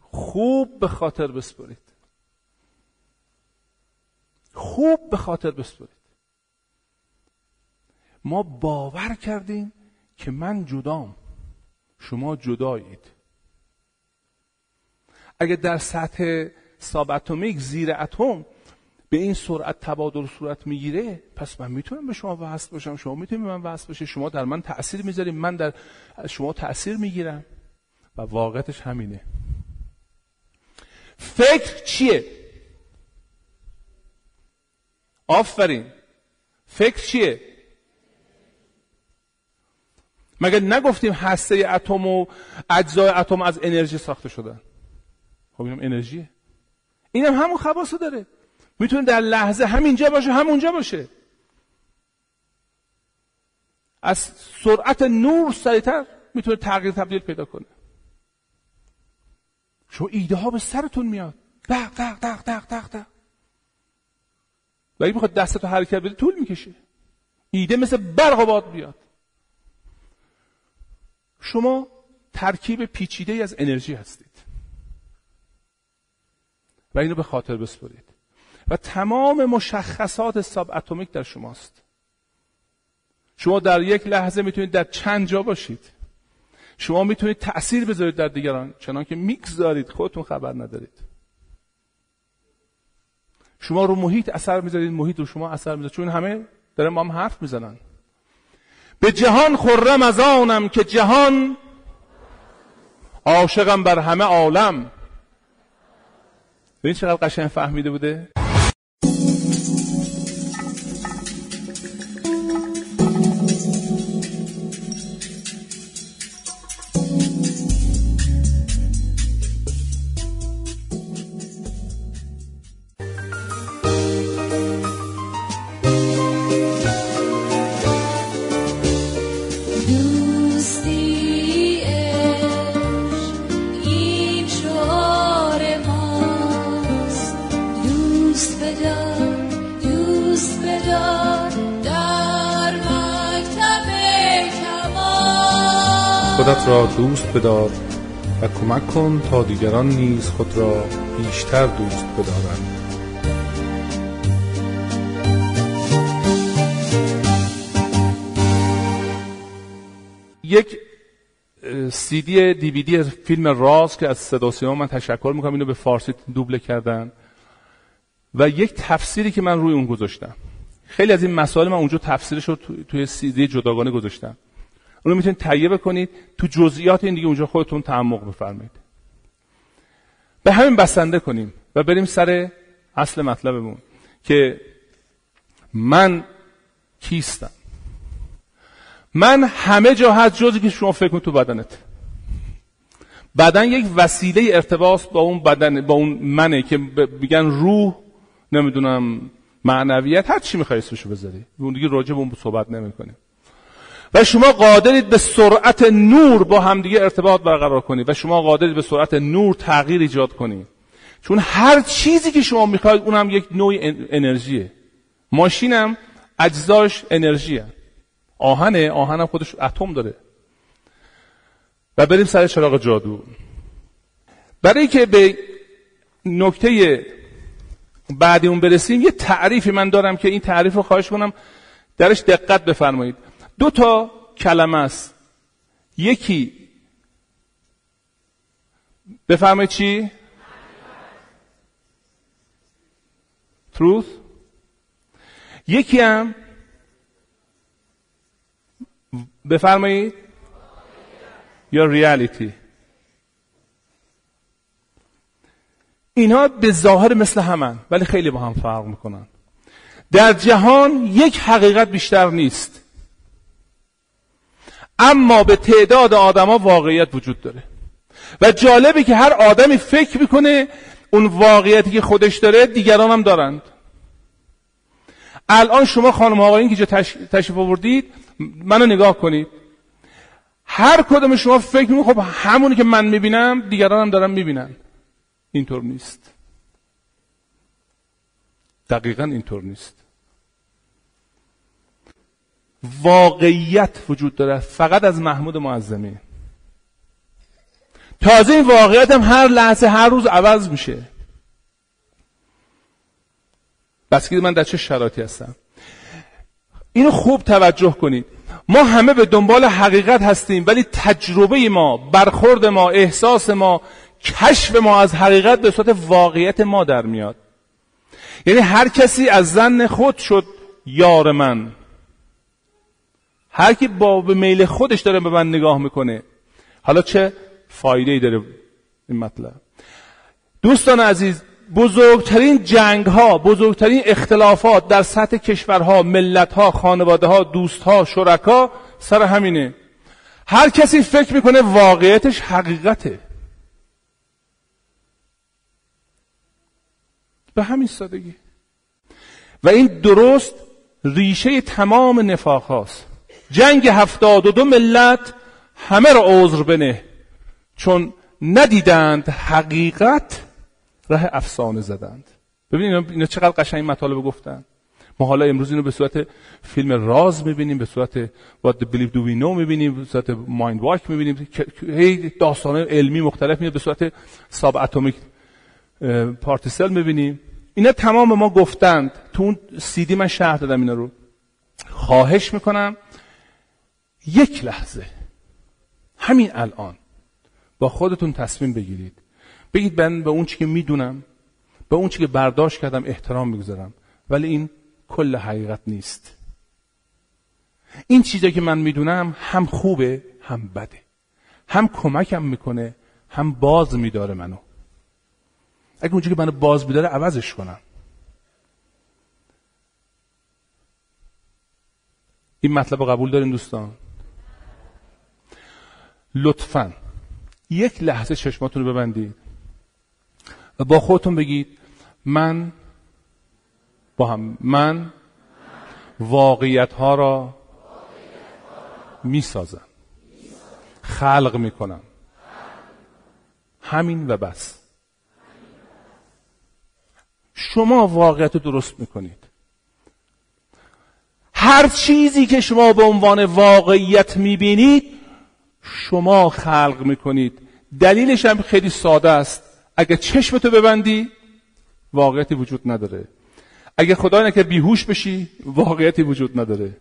Speaker 1: خوب به خاطر بسپرید. خوب به خاطر بسپرید ما باور کردیم که من جدام شما جدایید. اگه در سطح ساب اتمیک زیر اتم به این سرعت تبادل صورت می‌گیره پس من می‌تونم به شما وصل باشم شما می‌تونید به من وصل باشه شما در من تاثیر می‌ذارید. من در شما تاثیر می‌گیرم. و واقعتش همینه. فکر چیه؟ آفرین. فکر چیه؟ مگه نگفتیم هسته اتم و اجزای اتم از انرژی ساخته شدن خب اینم انرژیه. اینم همون خواصو داره. می‌تونه در لحظه همینجا باشه همونجا باشه. از سرعت نور سریعتر می‌تونه تغییر تبدیل پیدا کنه. شما ایده ها به سرتون میاد. دق دق دق دق دق دق. و اگه می‌خواد دستتو حرکت بده طول می‌کشه. ایده مثل برق باد بیاد. شما ترکیب پیچیده از انرژی هستید. و اینو به خاطر بسپرید. و تمام مشخصات ساب اتمیک در شماست. شما در یک لحظه می‌تونید در چند جا باشید. شما می‌تونید تأثیر بذارید در دیگران چنان که میکس دارید خودتون خبر ندارید. شما رو محیط اثر می‌ذارید محیط رو شما اثر می‌ذارید. چون همه داره ما هم حرف می‌زنن. به جهان خرم از آنم که جهان عاشقم بر همه عالم. ببین چقدر قشنگ فهمیده بوده؟
Speaker 2: خودت را دوست بدار و کمک کن تا دیگران نیز خود را بیشتر دوست بدارند.
Speaker 1: یک سی دی دی وی دی فیلم راز که از صدا سیما من تشکر می‌کنم. اینو به فارسی دوبله کردن. و یک تفسیری که من روی اون گذاشتم. خیلی از این مسائل من اونجا تفسیرش رو توی سی دی جداگانه گذاشتم. اونو می‌تونید تهیه بکنید. تو جزئیات این دیگه اونجا خودتون تعمق بفرمایید. به همین بسنده کنیم و بریم سر اصل مطلبمون که من کیستم؟ من همه جا هست جزی که شما فکر تو بدنت. بدن یک وسیله ارتباط با اون بدن با اون منه که میگن روح نمی‌دونم معنویت هر چی می‌خوای اسمشو بذاری. اون دیگه راجع به اون صحبت نمی‌کنیم. و شما قادرید به سرعت نور با همدیگه ارتباط برقرار کنید و شما قادرید به سرعت نور تغییر ایجاد کنید. چون هر چیزی که شما می‌خواید اونم یک نوع انرژیه. ماشینم اجزاش انرژیه. آهنه آهنم خودش اتم داره. و بریم سر چراغ جادو. برای که به نکته بعدی اون برسیم یه تعریفی من دارم که این تعریف رو خواهش کنم. درش دقت بفرمایید. دو تا کلمه است. یکی بفرمایید چی؟ truth. یکی هم بفرمایید یا ریالیتی اینها به ظاهر مثل همن ولی خیلی با هم فرق می‌کنن. در جهان یک حقیقت بیشتر نیست. اما به تعداد آدما واقعیت وجود داره. و جالبه که هر آدمی فکر می‌کنه اون واقعیتی که خودش داره دیگران هم دارند. الان شما خانم آقایین که تشریف آوردید منو نگاه کنید. هر کدوم شما فکر می‌کنید خب همونی که من می‌بینم دیگران هم دارن می‌بینن. اینطور نیست. دقیقا اینطور نیست. واقعیت وجود داره فقط از محمود معظمی. تازه این واقعیت هم هر لحظه هر روز عوض میشه. بس من در چه شرایطی هستم؟ اینو خوب توجه کنید. ما همه به دنبال حقیقت هستیم ولی تجربه ما برخورد ما احساس ما کشف ما از حقیقت به صورت واقعیت ما در میاد. یعنی هر کسی از زن خود شد یار من. هر کی با به میل خودش داره به من نگاه می‌کنه. حالا چه فایده ای داره این مطلب؟ دوستان عزیز بزرگترین جنگ ها بزرگترین اختلافات در سطح کشورها ملت ها خانواده ها دوست ها شرکا سر همینه. هر کسی فکر می‌کنه واقعیتش حقیقته. به همین سادگی. و این درست ریشه تمام نفاق هاست. جنگ هفتاد و دو ملت همه را عذر بنه. چون ندیدند حقیقت ره افسانه زدند. ببینید اینا چقدر قشنگ مطالب گفتن. ما حالا امروز اینو به صورت فیلم راز می‌بینیم به صورت What the Believe Do We Know می‌بینیم به صورت Mind Walk می‌بینیم. هی داستان علمی مختلف میاد به صورت ساب اتمیک پارتیسل می‌بینیم. اینا تمام ما گفتند. تو اون سیدی من شهر دادم اینا رو. خواهش می‌کنم یک لحظه. همین الان. با خودتون تصمیم بگیرید. بگید من به اون چی که می‌دونم به اون چی که برداشت کردم احترام می‌گذارم. ولی این کل حقیقت نیست. این چیزی که من می‌دونم هم خوبه هم بده. هم کمکم می‌کنه هم باز میداره منو. اگه اونجا که منو باز میداره عوضش کنم. این مطلب رو قبول دارین دوستان؟ لطفا. یک لحظه چشماتون رو ببندید و با خودتون بگید من با هم من واقعیت ها را می سازم خلق می کنم همین و بس. شما واقعیت رو درست می‌کنید. هر چیزی که شما به عنوان واقعیت می‌بینید شما خلق می‌کنید. دلیلش هم خیلی ساده است. اگه چشمتو ببندی واقعیتی وجود نداره. اگه خدا نکه بیهوش بشی واقعیتی وجود نداره.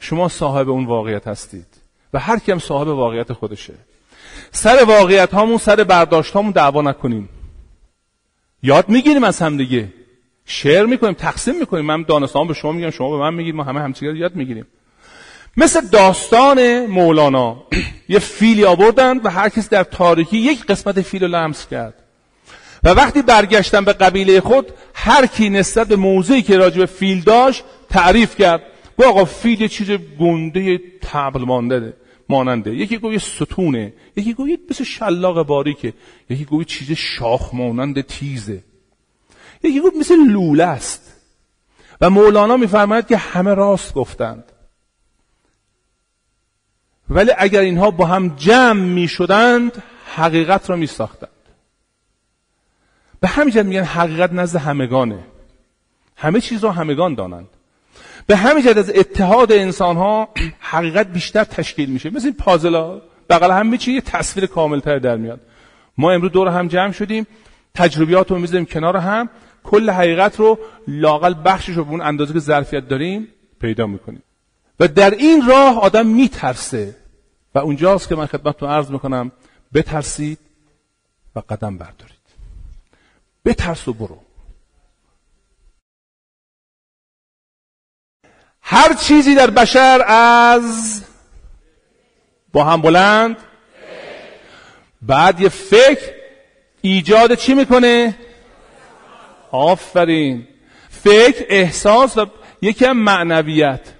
Speaker 1: شما صاحب اون واقعیت هستید و هر کیم صاحب واقعیت خودشه. سر واقعیت هامون سر برداشت هامون دعوا نکنیم. یاد می‌گیریم از هم دیگه. شعر می‌کنیم تقسیم می‌کنیم. من دانستان به شما میگم شما به من میگید ما همه همچیگر یاد می‌گیریم. مثل داستان مولانا. *clears throat* یه فیلی آوردن و هر کس در تاریکی یک قسمت فیل رو لمس کرد. و وقتی برگشتن به قبیله خود هر کی نسبت به موضوعی که راجع به فیل داشت تعریف کرد. گو آقا فیل یه چیز گنده تبل مانده ماننده. یکی گوی ستونه. یکی گوی مثل شلاق باریکه. یکی گوی چیز شاخ مانند تیزه. یکی گفت مثل لوله است. و مولانا میفرماید که همه راست گفتند. ولی اگر اینها با هم جمع می شدند حقیقت را می ساختند. به همین میگن حقیقت نزد همگانه. همه چیز را همگان دانند. به همین از اتحاد انسان ها حقیقت بیشتر تشکیل میشه. مثل این پازلا بغل هم میچین یه تصویر کاملتر در میاد. ما امروز دور هم جمع شدیم. تجربیات رو می‌ذاریم کنار هم. کل حقیقت رو لاقل بخشش رو به اون اندازه که ظرفیت داریم پیدا می‌کنیم. و در این راه آدم میترسه. و اونجاست که من خدمتتون عرض می‌کنم بترسید و قدم بردارید. بترس و برو. هر چیزی در بشر از با هم بلند بعد یه فکر ایجاد چی می‌کنه؟ آفرین. فکر احساس و یکی هم معنویت.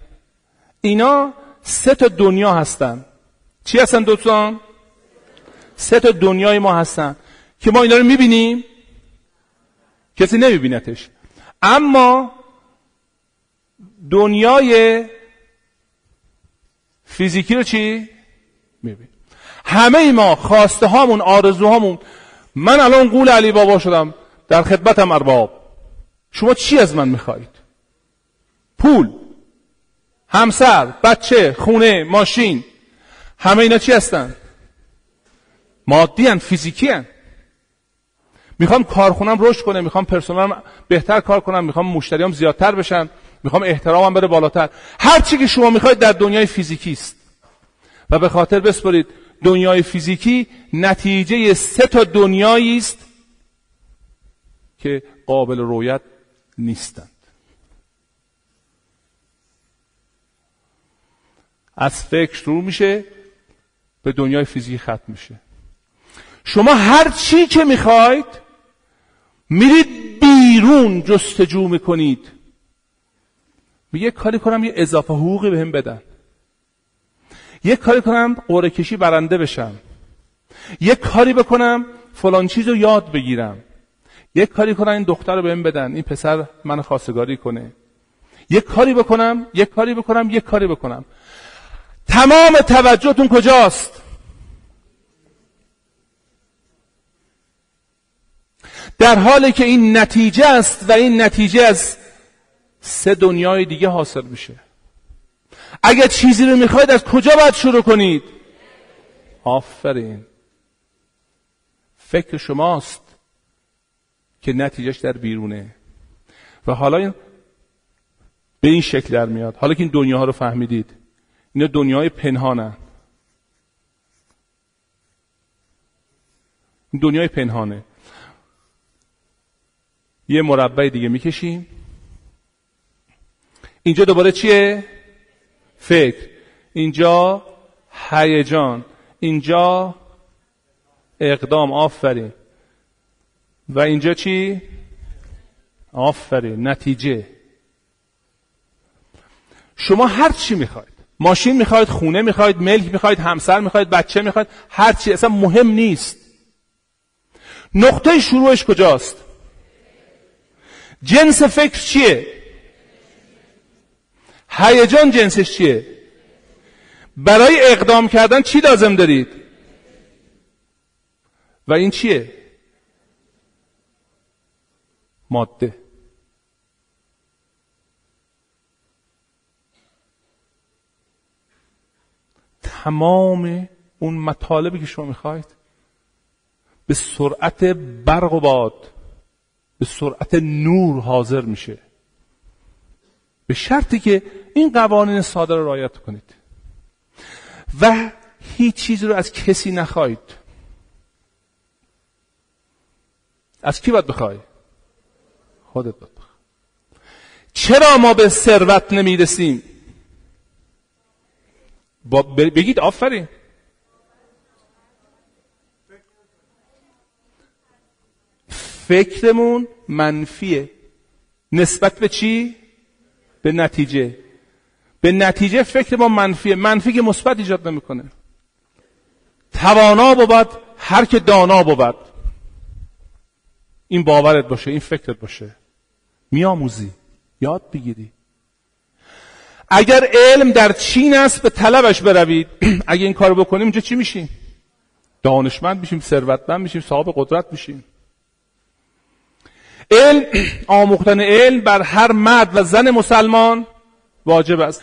Speaker 1: اینا سه تا دنیا هستن. چی هستن دوستان؟ سه تا دنیای ما هستن. که ما اینا رو می‌بینیم کسی نمیبینتش. اما دنیای فیزیکی رو چی؟ می‌بینیم. همه ما خواسته هامون آرزوهامون. من الان قول علی بابا شدم در خدمتم ارباب. شما چی از من می‌خواهید؟ پول. همسر بچه خونه ماشین همه اینا چی هستن؟ مادی هن فیزیکی هن. می‌خوام کارخونم رشد کنه می‌خوام پرسنلم بهتر کار کنم می‌خوام مشتریام زیادتر بشن می‌خوام احترامم بره بالاتر. هر چی که شما می‌خواید در دنیای فیزیکی است. و به خاطر بسپرید دنیای فیزیکی نتیجه سه تا دنیایی است که قابل رویت نیستند از فکر شروع میشه به دنیای فیزیکی ختم میشه. شما هر چی که می‌خواید میرید بیرون جستجو می‌کنید. میگه کاری کنم یه اضافه حقوقی بهم به بدن. یه کاری کنم قره کشی برنده بشم. یه کاری بکنم فلان چیز رو یاد بگیرم. یک کاری کنم این دختر رو بهم بدن. این پسر من خواستگاری کنه. یک کاری بکنم یک کاری بکنم یک کاری بکنم. تمام توجهتون کجاست؟ در حالی که این نتیجه است و این نتیجه از سه دنیای دیگه حاصل میشه. اگر چیزی رو می‌خواید از کجا باید شروع کنید؟ آفرین. فکر شماست که نتیجهش در بیرونه. و حالا این به این شکل در میاد. حالا که این دنیاها رو فهمیدید. اینا دنیای پنهانن. دنیای پنهانه. یه مربع دیگه می‌کشیم. اینجا دوباره چیه؟ فکر. اینجا هیجان. اینجا اقدام. آفرین. و اینجا چی؟ آفرین. نتیجه. شما هر چی می‌خواید. ماشین می‌خواید خونه می‌خواید ملک می‌خواید همسر می‌خواید بچه می‌خواید هر چی اصلا مهم نیست. نقطه شروعش کجاست؟ جنس فکر چیه؟ هیجان جنسش چیه؟ برای اقدام کردن چی لازم دارید؟ و این چیه؟ ماده. تمام اون مطالبی که شما می‌خواید به سرعت برق و باد به سرعت نور حاضر میشه. به شرطی که این قوانین ساده رو رعایت کنید. و هیچ چیزی رو از کسی نخواهید. از کی باید بخوای؟ خودت باید بخوای. چرا ما به ثروت نمی‌رسیم؟ بگید آفرین. فکرمون منفیه. نسبت به چی؟ به نتیجه. به نتیجه فکر ما منفیه. منفی که مثبت ایجاد نمی‌کنه. توانا بود هر که دانا بود این باورت باشه این فکرت باشه. میآموزی. یاد بگیری. اگر علم در چین است به طلبش بروید. *clears throat* اگه این کارو بکنیم اینجا چی میشیم؟ دانشمند میشیم ثروتمند میشیم صاحب قدرت میشیم. علم *clears throat* آموختن علم بر هر مرد و زن مسلمان واجب است.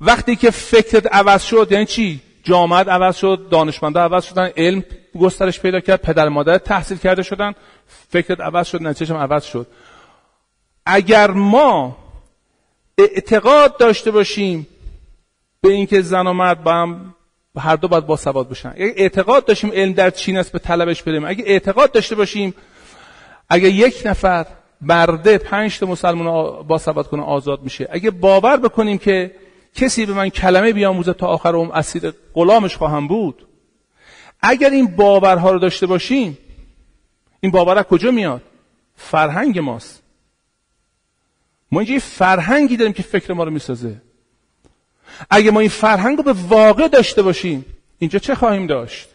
Speaker 1: وقتی که فکرت عوض شد یعنی چی؟ جامعه عوض شد دانشمندا عوض شدن علم گسترش پیدا کرد پدر مادر تحصیل کرده شدن فکرت عوض شد نتیجه عوض شد. اگر ما اعتقاد داشته باشیم به اینکه زن و مرد با هم هر دو باید با سواد باشن اگه اعتقاد داشتیم علم در چین است به طلبش بریم. اگه اعتقاد داشته باشیم اگه یک نفر برده پنج تا مسلمان با سواد کنه آزاد میشه. اگه باور بکنیم که کسی به من کلمه بیاموزه تا آخر اون اسیر غلامش خواهم بود اگر این باورها رو داشته باشیم این باور کجا میاد؟ فرهنگ ماست. ما اینجا یه فرهنگی داریم که فکر ما رو می‌سازه. اگه ما این فرهنگ رو به واقع داشته باشیم اینجا چه خواهیم داشت؟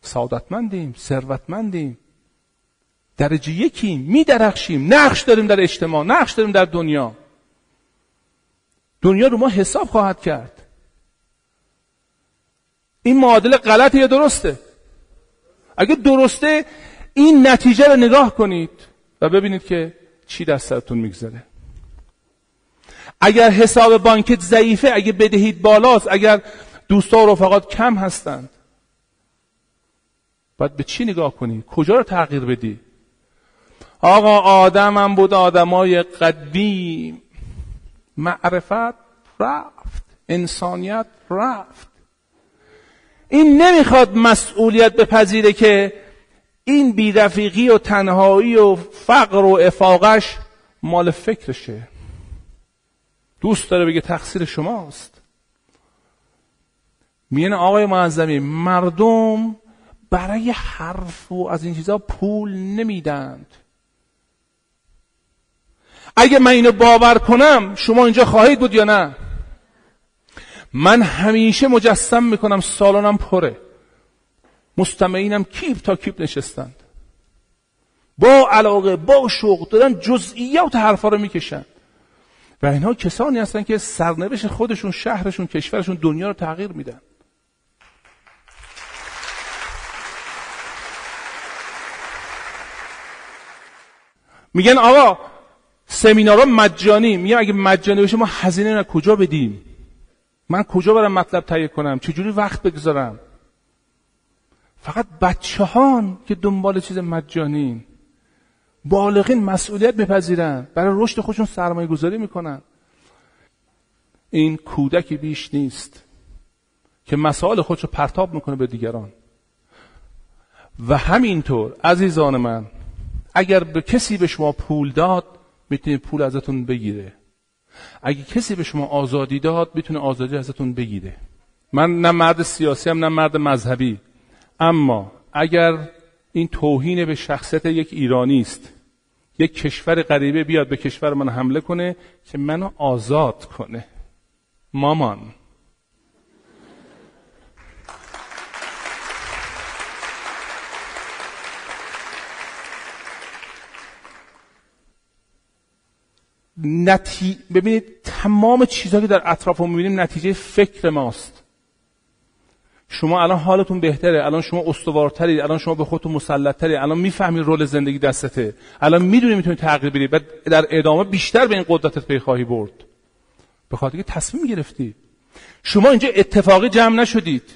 Speaker 1: سعادتمندیم ثروتمندیم. درجه یکیم میدرخشیم. نقش داریم در اجتماع نقش داریم در دنیا. دنیا رو ما حساب خواهد کرد. این معادله غلطه یا درسته؟ اگه درسته این نتیجه رو نگاه کنید و ببینید که چی در سرتون میگذره. اگر حساب بانکت ضعیفه اگه بدهید بالاست اگر دوستا و رفقات کم هستند. باید به چی نگاه کنی؟ کجا رو تغییر بدی؟ آقا آدمم بود آدمای قدیم. معرفت رفت انسانیت رفت. این نمی‌خواد مسئولیت بپذیره که این بیرفیقی و تنهایی و فقر و افاقش مال فکرشه. دوست داره بگه تقصیر شماست. میگن آقای معظمی مردم برای حرف و از این چیزها پول نمیدند. اگه من اینو باور کنم شما اینجا خواهید بود یا نه؟ من همیشه مجسم می‌کنم سالانم پره. مستمعینم کیپ تا کیپ نشستند. با علاقه با شوق دارن جزئیات حرفا رو می‌کشن. و اینها کسانی هستن که سرنوشت خودشون شهرشون کشورشون دنیا رو تغییر میدن. میگن آقا سمینارها مجانی. میگن اگه مجانی بشه ما هزینه رو کجا بدیم؟ من کجا برم مطلب تهیه کنم؟ چجوری وقت بگذارم؟ فقط بچه هان که دنبال چیز مجانی. بالغین مسئولیت بپذیرن برای رشد خودشون سرمایه گذاری می‌کنن. این کودکی بیش نیست که مسائل خودشو پرتاب می‌کنه به دیگران. و همینطور عزیزان من اگر به کسی به شما پول داد می‌تونه پول ازتون بگیره. اگه کسی به شما آزادی داد می‌تونه آزادی ازتون بگیره. من نه مرد سیاسی هم نه مرد مذهبی. اما اگر این توهین به شخصیت یک ایرانی است. یک کشور غریبه بیاد به کشور من حمله کنه که منو آزاد کنه. مامان. نتی... ببینید تمام چیزهایی که در اطراف می‌بینیم نتیجه فکر ماست. شما الان حالتون بهتره الان شما استوارتری الان شما به خودتون مسلطتری الان می‌فهمی رول زندگی دستته. الان می‌دونی می‌تونی تغییر بدی و در ادامه بیشتر به این قدرتت پی خواهی برد. به خاطر که تصمیم گرفتی. شما اینجا اتفاقی جمع نشدید.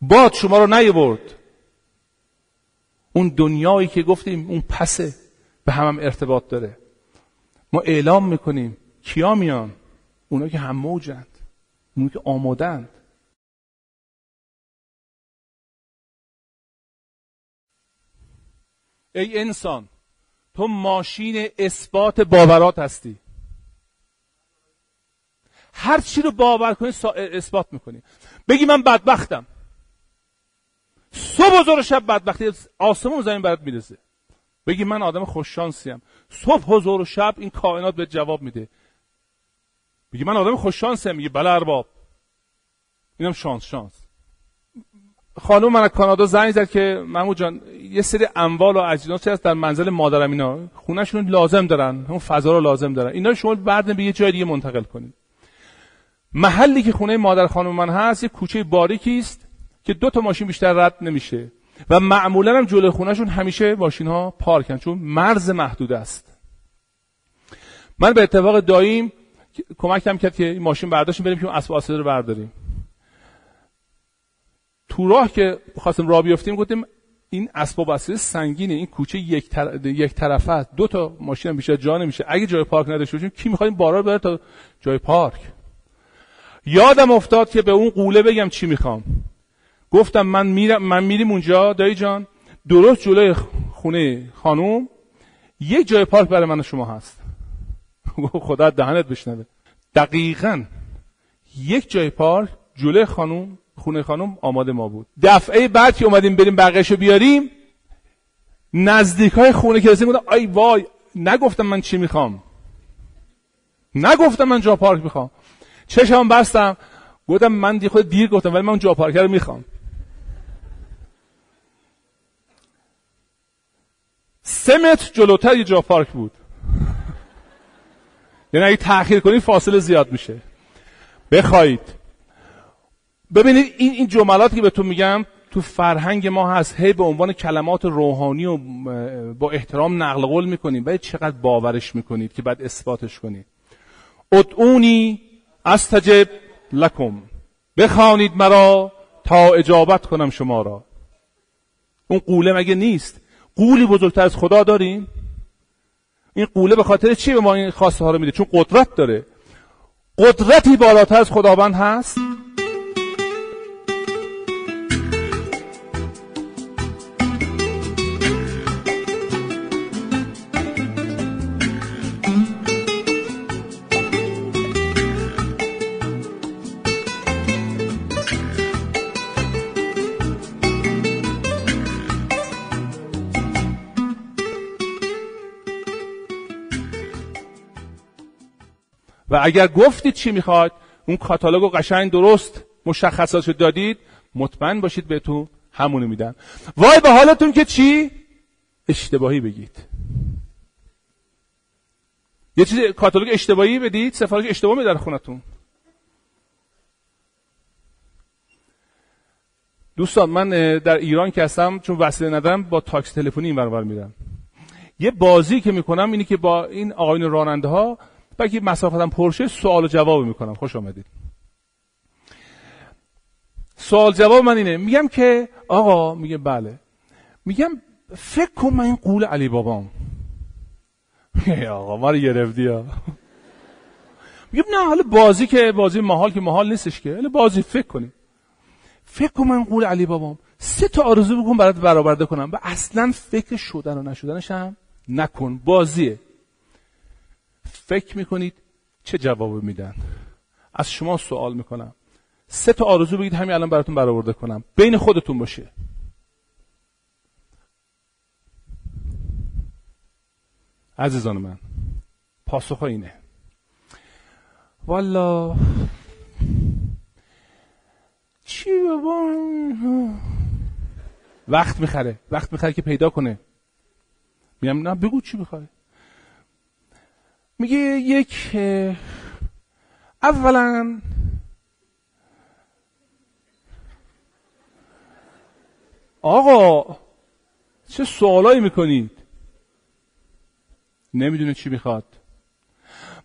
Speaker 1: باد شما رو نیورد اون دنیایی که گفتیم اون پسه به هم, هم ارتباط داره. ما اعلام می‌کنیم کیا میان؟ اونا که هم موجند. اونا که آمادند. ای انسان تو ماشین اثبات باورات هستی. هر چی رو باور کنی اثبات می‌کنی. بگی من بدبختم. صبح و شب بدبختی. آسمون زمین برات می‌رسه بگی من آدم خوششانسیم. صبح حضور و شب این کائنات به جواب میده. بگی من آدم خوششانسیم. میگه بله ارباب. اینم شانس شانس. خانم من از کانادا زنگ زد که محمود جان یه سری اموال و اجناسی هست در منزل مادرم اینا؟ خونهشون لازم دارن اون فضا رو لازم دارن. اینا شما بعد به یه جای دیگه منتقل کنید. محلی که خونه مادر خانم من هست یه کوچه باریکی است که دو تا ماشین بیشتر رد نمیشه. و معمولا هم جلوی خونهشون همیشه ماشین ها پارکن چون مرز محدود است. من به اتفاق داییم کمکم کرد که این ماشین برداشتیم بریم که اسب رو برداریم. تو راه که خواستیم راه بیافتیم گفتیم این اسباب اصلی سنگینه این کوچه یک, طر... یک طرفه است. دو تا ماشین هم بیشتر جا نمیشه. اگه جای پارک نداشته باشیم کی می‌خوایم بارا بره تا جای پارک؟ یادم افتاد که به اون قوله بگم چی می‌خوام. گفتم من میرم من میریم اونجا دایی جان. درست جلوی خونه خانوم. یک جای پارک برای من و شما هست. *laughs* خدا دهنت بشنوه. دقیقا یک جای پارک جلوی خانوم خونه خانم آماده ما بود. دفعه بعد که اومدیم بریم بقیهشو بیاریم نزدیک های خونه که رسیم آی وای نگفتم من چی می‌خوام. نگفتم من جا پارک می‌خوام. چشم بستم. گفتم من دی خود دیر گفتم ولی من جا پارک رو می‌خوام. سه متر جلوتر یه جا پارک بود. یعنی اگه تأخیر کنید فاصله زیاد میشه. بخواید. ببینید این این جملاتی که بهتون میگم تو فرهنگ ما هست. هی به عنوان کلمات روحانی و با احترام نقل قول می‌کنیم. باید چقدر باورش می‌کنید که بعد اثباتش کنید. ادعونی استجب لکم. بخوانید مرا تا اجابت کنم شما را. اون قوله مگه نیست؟ قولی بزرگتر از خدا داریم. این قوله به خاطر چی به ما این خواسته ها رو میده؟ چون قدرت داره. قدرتی بالاتر از خداوند هست. و اگر گفتید چی می‌خواد اون کاتالوگو قشنگ درست مشخصاتش دادید مطمئن باشید بهتون همونو میدن. وای به حالتون که چی؟ اشتباهی بگید. یه چیز کاتالوگ اشتباهی بدید سفارش اشتباه میدن خونتون. دوستان من در ایران که هستم چون وسیله ندارم با تاکس تلفنی این برابر میرم. یه بازی که می‌کنم اینی که با این آقایون راننده ها بلکه مسافتم پرشه سوال و جواب می‌کنم. خوش آمدید. سوال جواب من اینه. میگم که آقا میگه بله. میگم فکر کن من این قول علی بابام. آقا ما رو گرفتی ها. میگم نه حالا بازی که بازی محال که محال نیستش که. حالا بازی فکر کنی فکر کن من قول علی بابام. سه تا آرزو بکن برات برآورده کنم. و اصلا فکر شدن و نشدنش هم نکن. بازیه. فکر می‌کنید چه جواب میدن؟ از شما سوال می‌کنم. سه تا آرزو بگید همین الان براتون برآورده کنم. بین خودتون باشه. عزیزان من پاسخ اینه. والا چی بابا؟ وقت می‌خره وقت می‌خره که پیدا کنه. میگم نه بگو چی می‌خوای. میگه یک اولا آقا چه سوالایی می‌کنید؟ نمی‌دونه چی می‌خواد.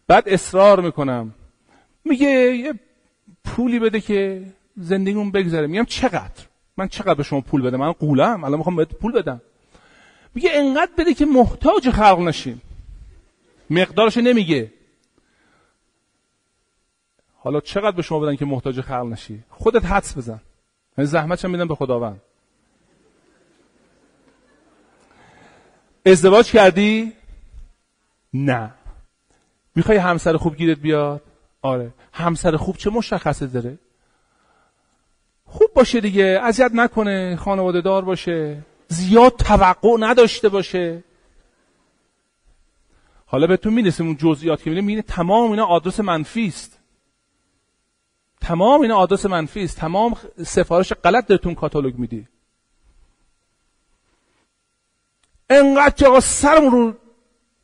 Speaker 1: بعد اصرار می‌کنم. میگه یه پولی بده که زندگیمون بگذره. میگم چقدر؟ من چقدر به شما پول بدم؟ من قولم. الان می‌خوام بهت پول بدم. میگه انقدر بده که محتاج خلق نشیم. مقدارش نمیگه. حالا چقدر به شما بدن که محتاج خلق نشی؟ خودت حدس بزن. یعنی زحمت هم میدن به خداوند. ازدواج کردی؟ نه. می‌خوای همسر خوب گیرت بیاد؟ آره. همسر خوب چه مشخصه داره؟ خوب باشه دیگه. اذیت نکنه. خانواده دار باشه. زیاد توقع نداشته باشه. حالا بهتون می‌رسیم اون جزئیات که می‌بینه تمام اینا آدرس منفی است. تمام اینا آدرس منفی است. تمام سفارش غلط دارتون کاتالوگ میدی. انقدر که آقا سرمون رو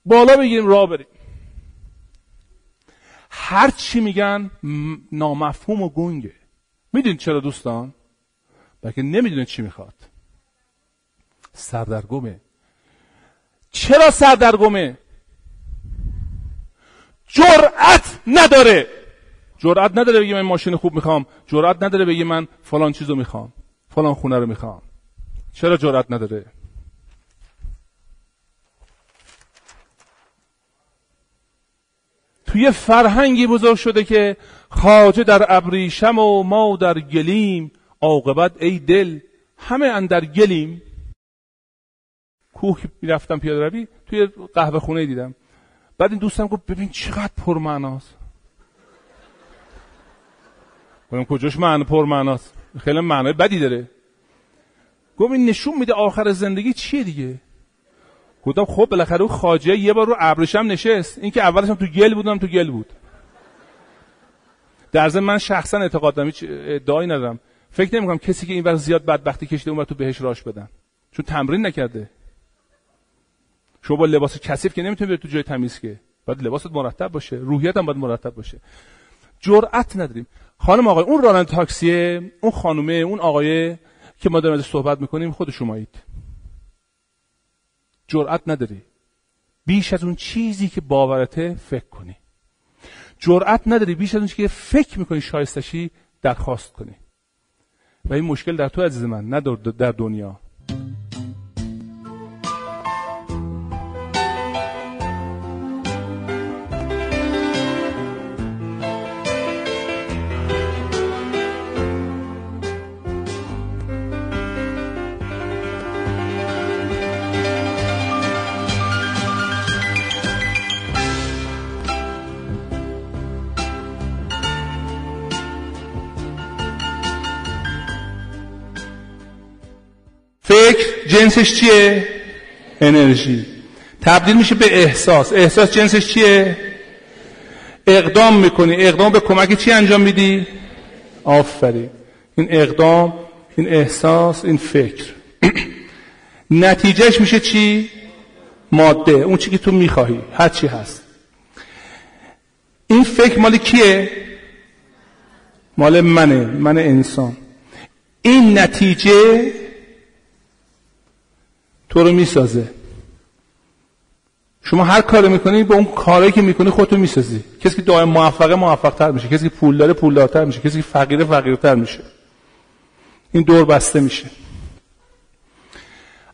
Speaker 1: بالا بگیریم راه بریم. هر چی میگن نامفهوم و گنگه. می‌دونید چرا دوستان؟ بلکه نمی‌دونه چی می‌خواد. سردرگمه. چرا سردرگمه؟ جرأت نداره. جرأت نداره بگه من ماشین خوب می‌خوام. جرأت نداره بگه من فلان چیزو می‌خوام. فلان خونه رو می‌خوام. چرا جرأت نداره؟ توی فرهنگی بزرگ شده که خاجه در ابریشم و ما در گلیم. عاقبت ای دل همه اندر گلیم. کوه می‌رفتم پیاده روی توی قهوه خونه دیدم. بعد این دوستم گفت ببین چقدر پرمعناست. گفتم کجاش معنی پرمعناست؟ خیلی معنای بدی داره. گفت این نشون میده آخر زندگی چیه دیگه؟ گفتم خب بالاخره اون خاجه یه بار رو ابرشم نشست. این که اولش هم تو گل بودم تو گل بود. در ضمن من شخصا اعتقاد دارم هیچ ادعایی ندارم. فکر نمی‌کنم کسی که این زیاد بدبختی کشیده اون تو بهش راش بدن. چون تمرین نکرده. شما با لباس کثیف که نمی‌تونی تو جای تمیز که. باید لباست مرتب باشه. روحیت هم باید مرتب باشه. جرأت نداریم. خانم آقای اون راننده تاکسیه اون خانومه اون آقایه که ما داریم صحبت می‌کنیم خود شمایید جرأت نداری. بیش از اون چیزی که باورته فکر کنی. جرأت نداری. بیش از اون چیزی که فکر می‌کنی شایستشی درخواست کنی. و این مشکل در تو عزیز من نه در دنیا. جنسش چیه؟ انرژی تبدیل میشه به احساس احساس جنسش چیه؟ اقدام می‌کنی اقدام به کمک چی انجام میدی؟ آفرین این اقدام این احساس این فکر *clears throat* نتیجهش میشه چی؟ ماده اون چی که تو می‌خواهی هر چی هست این فکر مال کیه؟ مال منه من انسان این نتیجه تو رو می‌سازه. شما هر کاری می‌کنی با اون کاری که می‌کنی خودتو می‌سازی. کسی که دائم موفقه موفقتر میشه. کسی که پول داره پولدارتر میشه. کسی که فقیره فقیرتر میشه. این دور بسته میشه.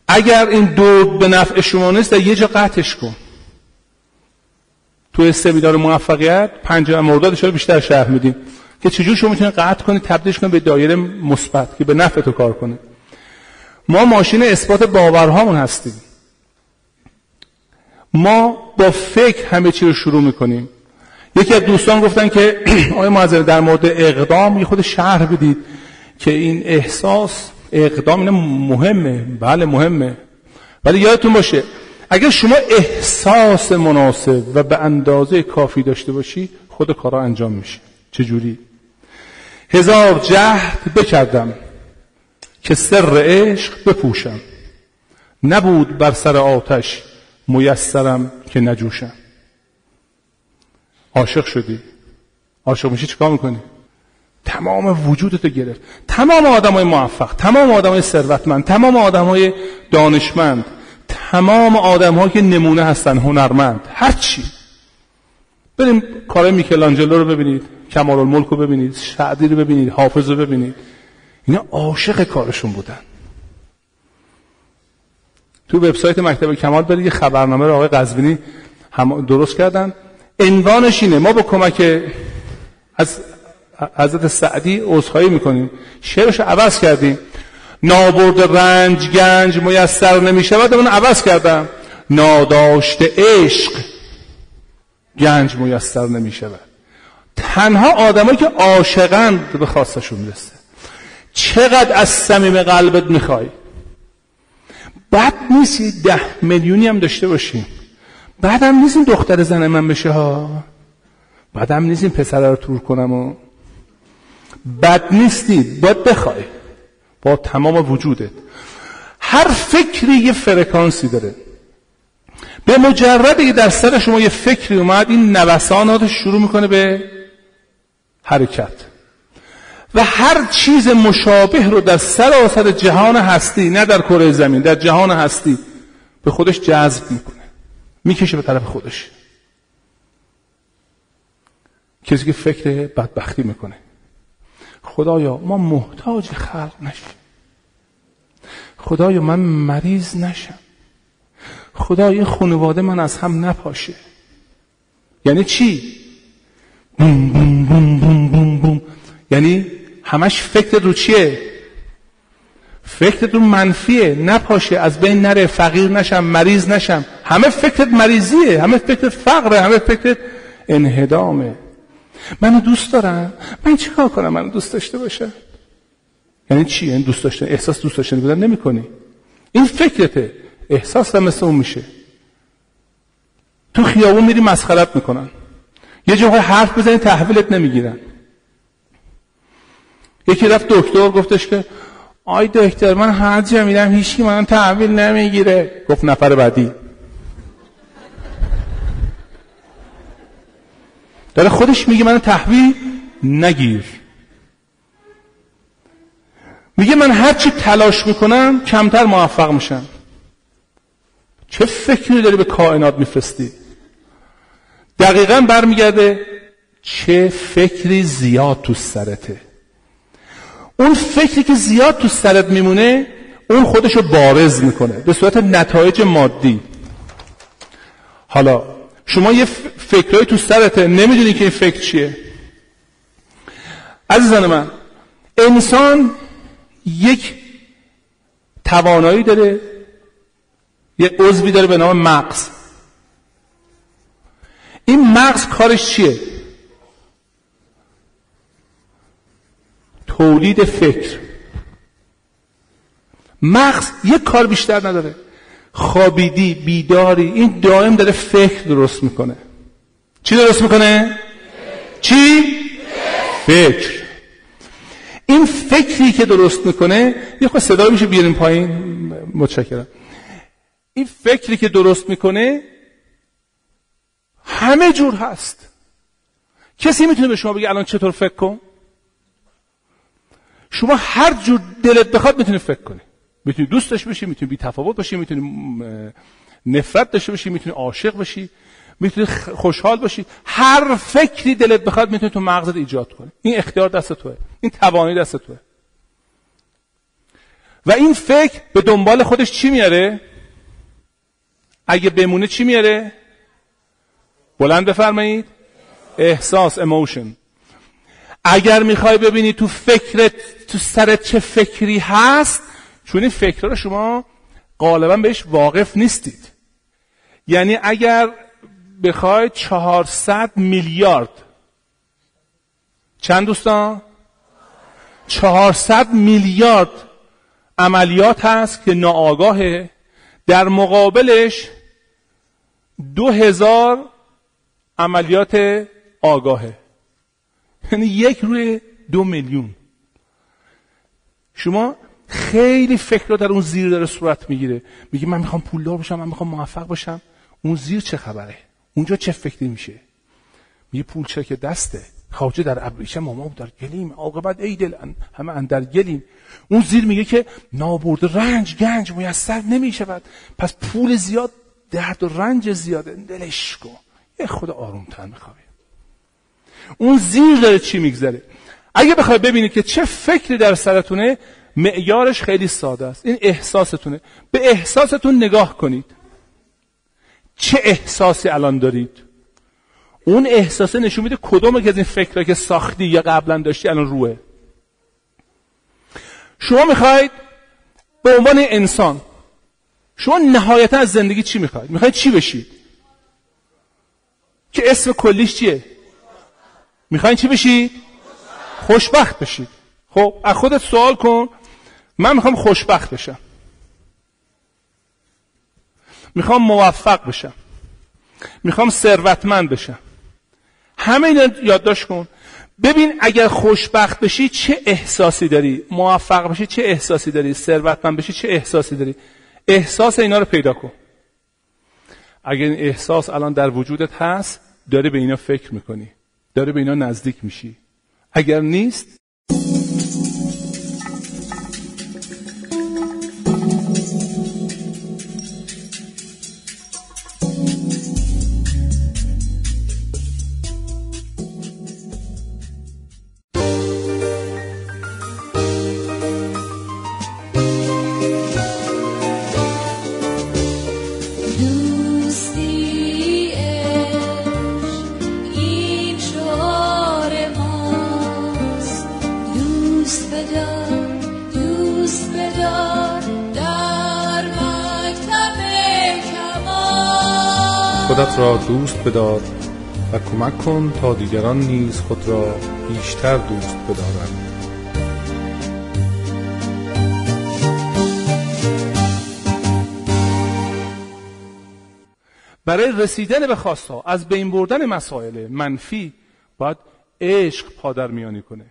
Speaker 1: اگر این دور به نفع شما نیست در یه جا قطعش کن. تو سمینار موفقیت پنجم مرداد شما بیشتر شهر میدیم. که چجور شما می‌تونید قطع کنید تبدیلش کنید به دایره مثبت که به نفع تو کار کنه. ما ماشین اثبات باورهامون هستیم. ما با فکر همه چی رو شروع می‌کنیم. یکی از دوستان گفتن که *clears throat* آقای معذر در مورد اقدام یه خود شهر بدید که این احساس اقدام اینه مهمه. بله مهمه. ولی یادتون باشه اگر شما احساس مناسب و به اندازه کافی داشته باشی خود کارا انجام میشه. چجوری؟ هزار جهد بکردم. که سر عشق بپوشم. نبود بر سر آتش میسرم که نجوشم. عاشق شدی. عاشق میشی چیکار می‌کنی؟ تمام وجودتو گرفت. تمام آدمای موفق تمام آدمای ثروتمند تمام آدمای دانشمند تمام آدم که نمونه هستن هنرمند هر چی. بریم کار میکلانجلو رو ببینید کمال الملک رو ببینید شعدی رو ببینید حافظ رو ببینید. اینا عاشق کارشون بودن. تو وبسایت مکتب کمال برید یه خبرنامه رو آقای قزوینی هم درست کردن. عنوانش اینه ما با کمک از حضرت سعدی عذرخواهی می‌کنیم. شعرش عوض کردیم. نابرد رنج گنج میسر نمیشه بعد اون عوض کردم. ناداشت عشق گنج میسر نمیشه تنها آدمایی که عاشقند به خواستشون می‌رسه. چقدر از صمیم قلبت می‌خوای؟ بد نیستی ده میلیونی هم داشته باشیم. بعدم نیست دختر زن من بشه ها. بعدم نیست این پسر رو تور کنم و. بد نیستی باید بخوای. با تمام وجودت. هر فکری یه فرکانسی داره. به مجردی که در سر شما یه فکری اومد این نوسانات شروع می‌کنه به حرکت. و هر چیز مشابه رو در سراسر جهان هستی نه در کره زمین در جهان هستی به خودش جذب می‌کنه. می‌کشه به طرف خودش. کسی که فکر بدبختی می‌کنه. خدایا ما محتاج خلق نشیم. خدایا من مریض نشم. خدایا خانواده من از هم نپاشه. یعنی چی؟ بوم بوم بوم بوم بوم بوم. یعنی همش فکر رو چیه؟ فکرت رو منفیه. نپاشه. از بین نره. فقیر نشم. مریض نشم. همه فکرت مریضیه. همه فکرت فقره. همه فکرت انهدامه. منو دوست دارم من چیکار کنم؟ منو دوست داشته باشه یعنی چی این یعنی دوست داشته احساس دوست داشتن بودن نمی‌کنی. این فکرته. احساس هم مثل اون میشه. تو خیابون میری مسخرت می‌کنن. یه جا حرف بزنی تحویلت نمی‌گیرن. یکی رفت دکتر گفتش که آی دکتر من هر جا میرم هیچی من تحویل نمی‌گیره. گفت نفر بعدی. داره خودش میگه من تحویل نگیر. میگه من هر چی تلاش می‌کنم کمتر موفق میشم. چه فکری داری به کائنات میفرستی؟ دقیقا برمیگرده چه فکری زیاد تو سرته؟ اون فکری که زیاد تو سرت میمونه اون خودش رو بارز می‌کنه به صورت نتایج مادی. حالا شما یه فکرهایی تو سرته نمی‌دونی که این فکر چیه. عزیزان من انسان یک توانایی داره یه عضوی داره به نام مغز. این مغز کارش چیه؟ تولید فکر. مغز یک کار بیشتر نداره. خوابیدی بیداری این دائم داره فکر درست می‌کنه. چی درست می‌کنه؟ چی؟ فکر. این فکری که درست می‌کنه یه خود صدا میشه بیاریم پایین. متشکرم. این فکری که درست می‌کنه همه جور هست. کسی می‌تونه به شما بگه الان چطور فکر کن؟ شما هر جور دلت بخواد می‌تونی فکر کنی. می‌تونی دوستش بشی می‌تونی بی تفاوت باشی می‌تونی نفرت داشته باشی می‌تونی عاشق باشی می‌تونی خوشحال باشی. هر فکری دلت بخواد می‌تونی تو مغزت ایجاد کنی. این اختیار دست توه. این توانایی دست توه. و این فکر به دنبال خودش چی میاره؟ اگه بمونه چی میاره؟ بلند بفرمایید. احساس اموشن اگر می‌خوای ببینی تو فکرت تو سرت چه فکری هست چون این فکر رو شما غالبا بهش واقف نیستید. یعنی اگر بخواید 400 میلیارد. چند دوستان؟ 400 میلیارد عملیات هست که ناآگاهه. در مقابلش دو هزار عملیات آگاهه. یعنی یک روی دو میلیون. شما خیلی فکر رو در اون زیر داره صورت می‌گیره. میگه من می‌خوام پولدار باشم من می‌خوام موفق باشم اون زیر چه خبره؟ اونجا چه فکری میشه؟ میگه پول چه که دسته. خواجه در ابریشم ما در گلیم. عاقبت ای دل همه اندر گلیم. اون زیر میگه که نابرد رنج گنج میسر نمی‌شود. پس پول زیاد درد و رنج زیاده. دلش کن. یه خود آرومتر می‌خوای اون زیر داره چی میگذره. اگه بخوای ببینید که چه فکری در سرتونه معیارش خیلی ساده است. این احساستونه. به احساستون نگاه کنید. چه احساسی الان دارید؟ اون احساسه نشون میده کدوم که از این فکرها که ساختی یا قبلا داشتی الان روه. شما می‌خواید به عنوان انسان شما نهایتا از زندگی چی می‌خواید؟ می‌خواید چی بشید؟ که اسم کلیش چیه؟ می‌خواید چی بشید؟ خوشبخت بشید. خب از خودت سوال کن. من می‌خوام خوشبخت بشم. می‌خوام موفق بشم. می‌خوام ثروتمند بشم. همه اینا یادداشت کن. ببین اگر خوشبخت بشی چه احساسی داری؟ موفق بشی چه احساسی داری؟ ثروتمند بشی چه احساسی داری؟ احساس اینا رو پیدا کن. اگر این احساس الان در وجودت هست داری به اینا فکر می‌کنی. داری به اینا نزدیک میشی. اگر نیست
Speaker 2: دوست بدار و کمک کن تا دیگران نیز خود را بیشتر دوست بدارند.
Speaker 1: برای رسیدن به خواستا از بین بردن مسائل منفی باید عشق پادر میانی کنه.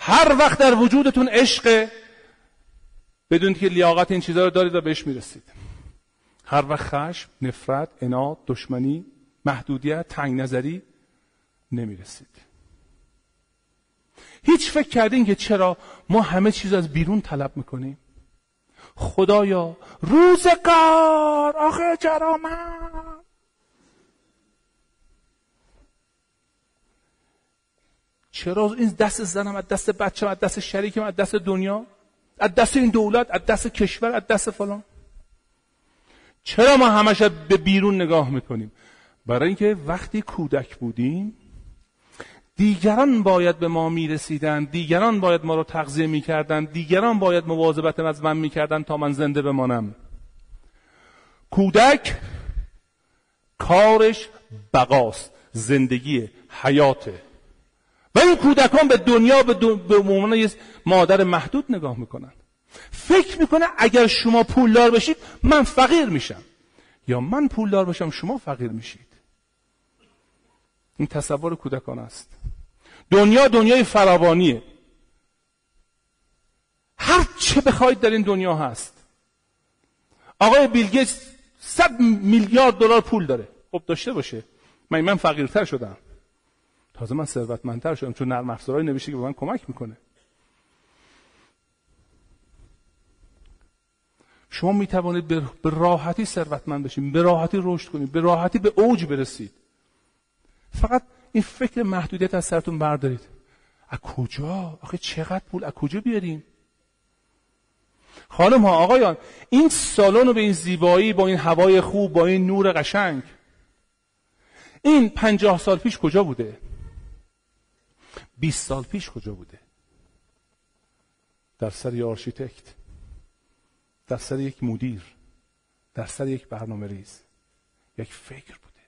Speaker 1: هر وقت در وجودتون عشق بدونید که لیاقت این چیزها رو دارید و بهش می‌رسید. هر وقت خشم، نفرت، اناد، دشمنی، محدودیت، تنگ نظری نمی‌رسید. هیچ فکر کردین که چرا ما همه چیز از بیرون طلب می‌کنیم؟ خدایا روزگار آخه چرا من چرا این دست زنم از دست بچم از دست شریکم از دست دنیا از دست این دولت از دست کشور از دست فلان چرا ما همش به بیرون نگاه می‌کنیم؟ برای اینکه وقتی کودک بودیم دیگران باید به ما می‌رسیدن دیگران باید ما رو تغذیه می‌کردن دیگران باید مواظبت از من می‌کردن تا من زنده بمانم. کودک کارش بقاست زندگی حیاته. و این کودکان به دنیا به, به عنوان مادر محدود نگاه می‌کنن فکر می‌کنه اگر شما پولدار بشید من فقیر میشم. یا من پولدار باشم شما فقیر میشید. این تصور کودکان است. دنیا دنیای فراوانیه. هر چه بخواید در این دنیا هست. آقای بیلگیت صد میلیارد دلار پول داره. خب داشته باشه. من من فقیرتر شدم. تازه من ثروتمندتر شدم. چون نرم افزارهایی نوشته که به من کمک می‌کنه. شما می توانید به راحتی ثروتمند بشید به راحتی رشد کنید به راحتی به اوج برسید. فقط این فکر محدودیت از سرتون بردارید. از کجا؟ آخه چقدر پول؟ از کجا بیاریم؟ خانم ها آقایان این سالن رو به این زیبایی با این هوای خوب با این نور قشنگ این پنجاه سال پیش کجا بوده؟ 20 سال پیش کجا بوده؟ در سر architect. در سر یک مدیر در سر یک برنامه ریز یک فکر بوده.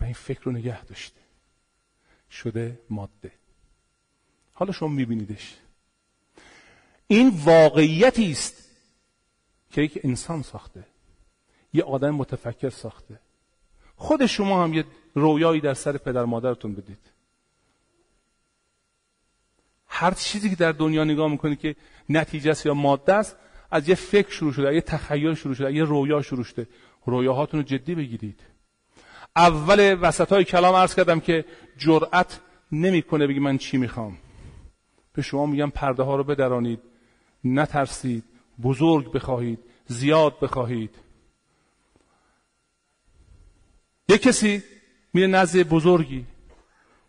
Speaker 1: و این فکر رو نگه داشته. شده ماده. حالا شما میبینیدش. این واقعیتی است که یک انسان ساخته. یه آدم متفکر ساخته. خود شما هم یه رویایی در سر پدر مادرتون بدید. هر چیزی که در دنیا نگاه می‌کنید که نتیجه است یا ماده است از یه فکر شروع شده یه تخیل شروع شده یه رویا شروع شده. رویاهاتون رو جدی بگیرید. اول وسط های کلام عرض کردم که جرأت نمی‌کنه بگی من چی می‌خوام. به شما میگم پرده ها رو بدرانید نترسید بزرگ بخواهید زیاد بخواهید. یه کسی میره نزد بزرگی.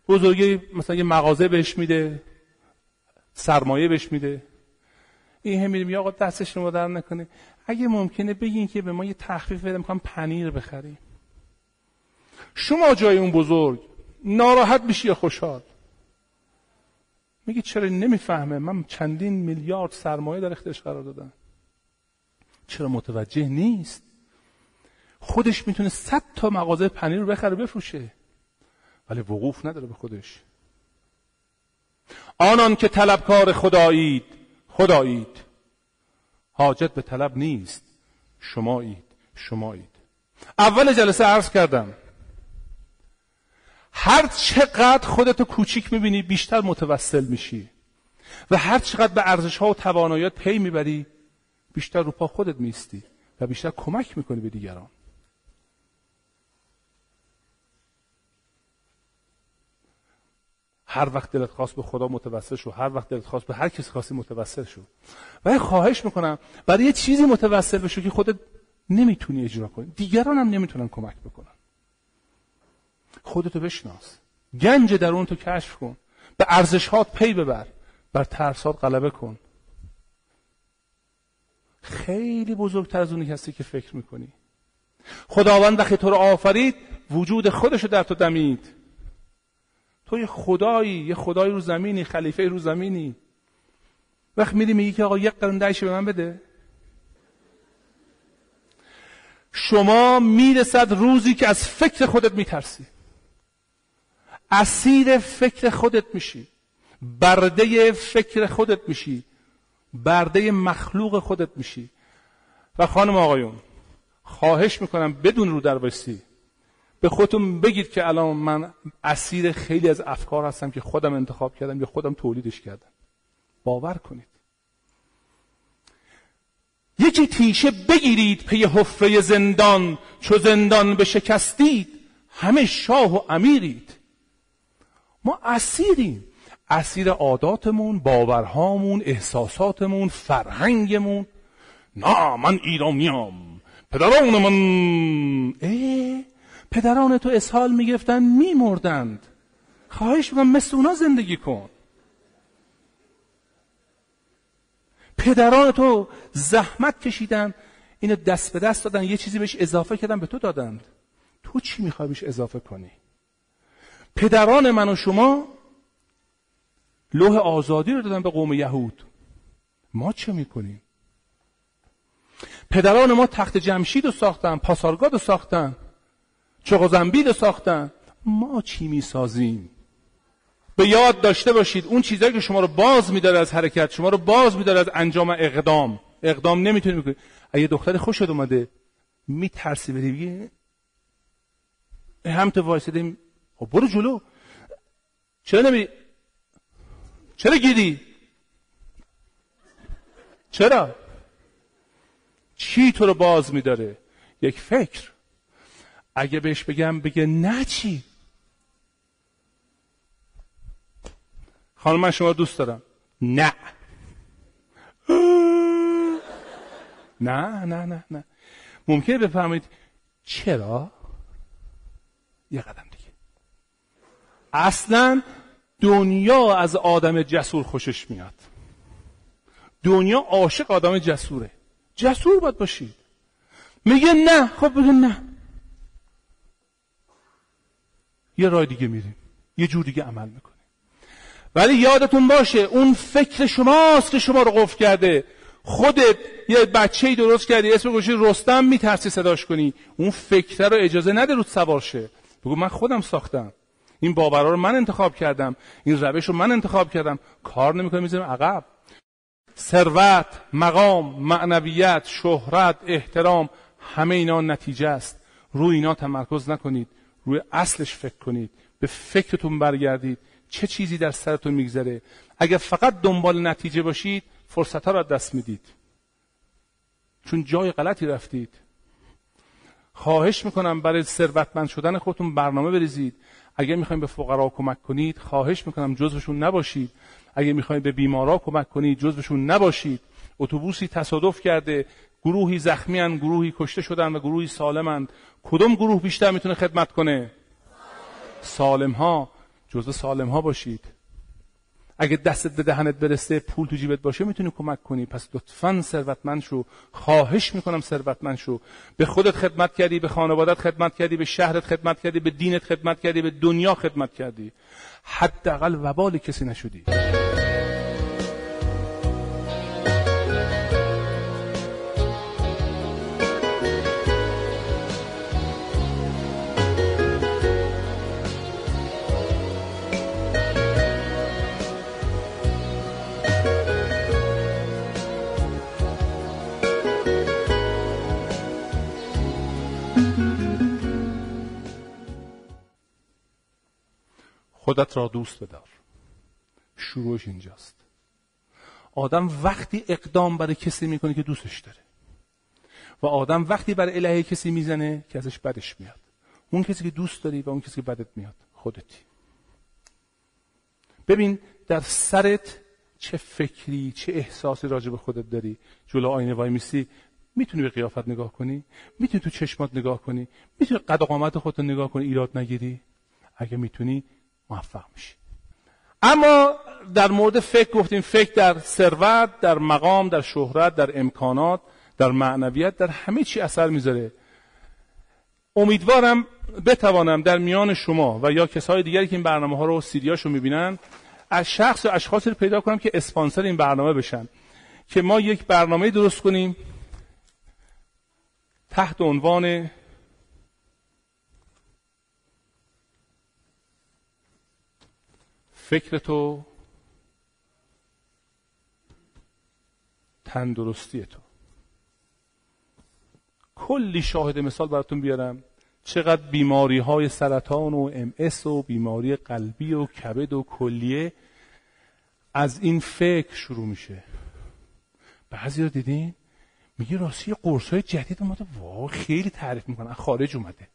Speaker 1: بزرگی مثلا یه مغازه بهش میده. سرمایه بهش میده. این هم میره آقا دستش رو در نکنه. اگه ممکنه بگین که به ما یه تخفیف بده می‌خوام پنیر بخریم. شما جای اون بزرگ ناراحت میشی یا خوشحال؟ میگه چرا نمی‌فهمه؟ من چندین میلیارد سرمایه در اختیارش قرار دادم. چرا متوجه نیست؟ خودش می‌تونه صد تا مغازه پنیر رو بخره بفروشه. ولی وقوف نداره به خودش. آنان که طلبکار خدایید خدایید حاجت به طلب نیست. شمایید شمایید. اول جلسه عرض کردم. هر چقدر خودتو کوچیک می‌بینی بیشتر متوسل میشی. و هر چقدر به ارزش ها و تواناییات پی می‌بری بیشتر رو پا خودت میستی و بیشتر کمک می‌کنی به دیگران. هر وقت دلت خواست به خدا متوسل شو هر وقت دلت خواست به هر کسی خواستی متوسل شو. و خواهش می‌کنم برای یه چیزی متوسل بشو که خودت نمی‌تونی اجرا کنی. دیگران هم نمی‌تونن کمک بکنن. خودتو بشناس. گنج درون تو کشف کن. به ارزشهات پی ببر. بر ترسات غلبه کن. خیلی بزرگتر از اونی هستی که فکر می‌کنی. خداوند وقتی تو رو آفرید وجود خودشو در تو دمید. تو یه خدایی یه خدایی رو زمینی خلیفه رو زمینی. وقت میری میگی که آقا یک قرن دهش به من بده. شما می‌رسد روزی که از فکر خودت میترسی. اسیر فکر خودت میشی. برده فکر خودت میشی. برده مخلوق خودت میشی. و خانم آقایون خواهش می‌کنم بدون رو در به خودتون بگید که الان من اسیر خیلی از افکار هستم که خودم انتخاب کردم یا خودم تولیدش کردم. باور کنید. یکی تیشه بگیرید پی حفره زندان چو زندان به شکستید همه شاه و امیرید. ما اسیریم. اسیر عاداتمون باورهامون احساساتمون فرهنگمون. نه من ایرانیم. پدران من. اه پدران تو اسهال می‌گرفتن میمردند. خواهش می‌کنم مثل اونا زندگی کن. پدران تو زحمت کشیدن اینو دست به دست دادن یه چیزی بهش اضافه کردن به تو دادند. تو چی می‌خوای بهش اضافه کنی؟ پدران من و شما لوح آزادی رو دادن به قوم یهود. ما چه می‌کنیم؟ پدران ما تخت جمشید رو ساختن پاسارگاد رو ساختن. چغزنبیل رو ساختن. ما چی می‌سازیم؟ به یاد داشته باشید اون چیزایی که شما رو باز میداره از حرکت شما رو باز میداره از انجام اقدام. اقدام نمی‌تونی بکنی اگه دختر خوشت اومده میترسی بدی بگی هم تو وایسیدیم خب برو جلو. چرا نمی؟ چرا گیری؟ چرا؟ چی تو رو باز میداره؟ یک فکر. اگه بهش بگم بگه نه چی؟ خانم من شما دوست دارم. نه. *gasps* نه نه نه نه. ممکنه بفهمید چرا؟ یه قدم دیگه. اصلا دنیا از آدم جسور خوشش میاد. دنیا عاشق آدم جسوره. جسور باید باشید. میگه نه. خب بگه نه. یه راه دیگه میریم. یه جور دیگه عمل می‌کنیم. ولی یادتون باشه اون فکر شماست که شما رو قفل کرده. خودت یه بچه درست کردی اسم گوشی رستم میترسی صداش کنی. اون فکر رو اجازه نده رود سوار شه. بگو من خودم ساختم. این باورها رو من انتخاب کردم. این روش رو من انتخاب کردم. کار نمی‌کنه می‌ذارم عقب. ثروت مقام معنویت شهرت احترام همه اینا نتیجه است. روی اینا تمرکز نکنید. روی اصلش فکر کنید به فکرتون برگردید چه چیزی در سرتون میگذره. اگر فقط دنبال نتیجه باشید فرصت ها را دست می‌دید. چون جای غلطی رفتید. خواهش می‌کنم برای ثروتمند شدن خودتون برنامه بریزید. اگر می‌خوایم به فقرا کمک کنید خواهش می‌کنم جزوشون نباشید. اگر می‌خوایم به بیمارا کمک کنید جزوشون نباشید. اتوبوسی تصادف کرده گروهی زخمی گروهی کشته شدن و گروهی سالمند کدوم گروه بیشتر می‌تونه خدمت کنه؟ سالم ها جزو سالم ها باشید. اگه دستت به دهنت برسه پول تو جیبت باشه می‌تونی کمک کنی. پس لطفا ثروتمند شو. خواهش می‌کنم ثروتمند شو. به خودت خدمت کردی به خانوادت خدمت کردی به شهرت خدمت کردی به دینت خدمت کردی به دنیا خدمت کردی. حداقل وبال کسی نشدی. خودت را دوست بدار. شروعش اینجاست. آدم وقتی اقدام برای کسی می‌کنه که دوستش داره. و آدم وقتی برای الهه کسی می‌زنه که ازش بدش میاد. اون کسی که دوست داری و اون کسی که بدت میاد خودتی. ببین در سرت چه فکری چه احساسی راجع به خودت داری؟ جلو آینه وای میسی می‌تونی به قیافت نگاه کنی؟ می‌تونی تو چشمات نگاه کنی؟ می‌تونی قد قامت خودت نگاه کنی؟ ایراد نگیری؟ اگه می‌تونی موفق میشی. اما در مورد فکر گفتیم فکر در ثروت در مقام در شهرت در امکانات در معنویت در همه چی اثر می‌ذاره. امیدوارم بتوانم در میان شما و یا کسای دیگری که این برنامه ها رو سیدیاشو می‌بینن از شخص و اشخاصی رو پیدا کنم که اسپانسر این برنامه بشن. که ما یک برنامه درست کنیم تحت عنوان فکر تو تندرستی تو کلی شاهد مثال براتون بیارم. چقدر بیماری های سرطان و ام و بیماری قلبی و کبد و کلیه از این فکر شروع میشه. بعضی رو دیدین؟ میگه راستی قرص های جدید اومده. واو خیلی تعریف می‌کنن خارج اومده.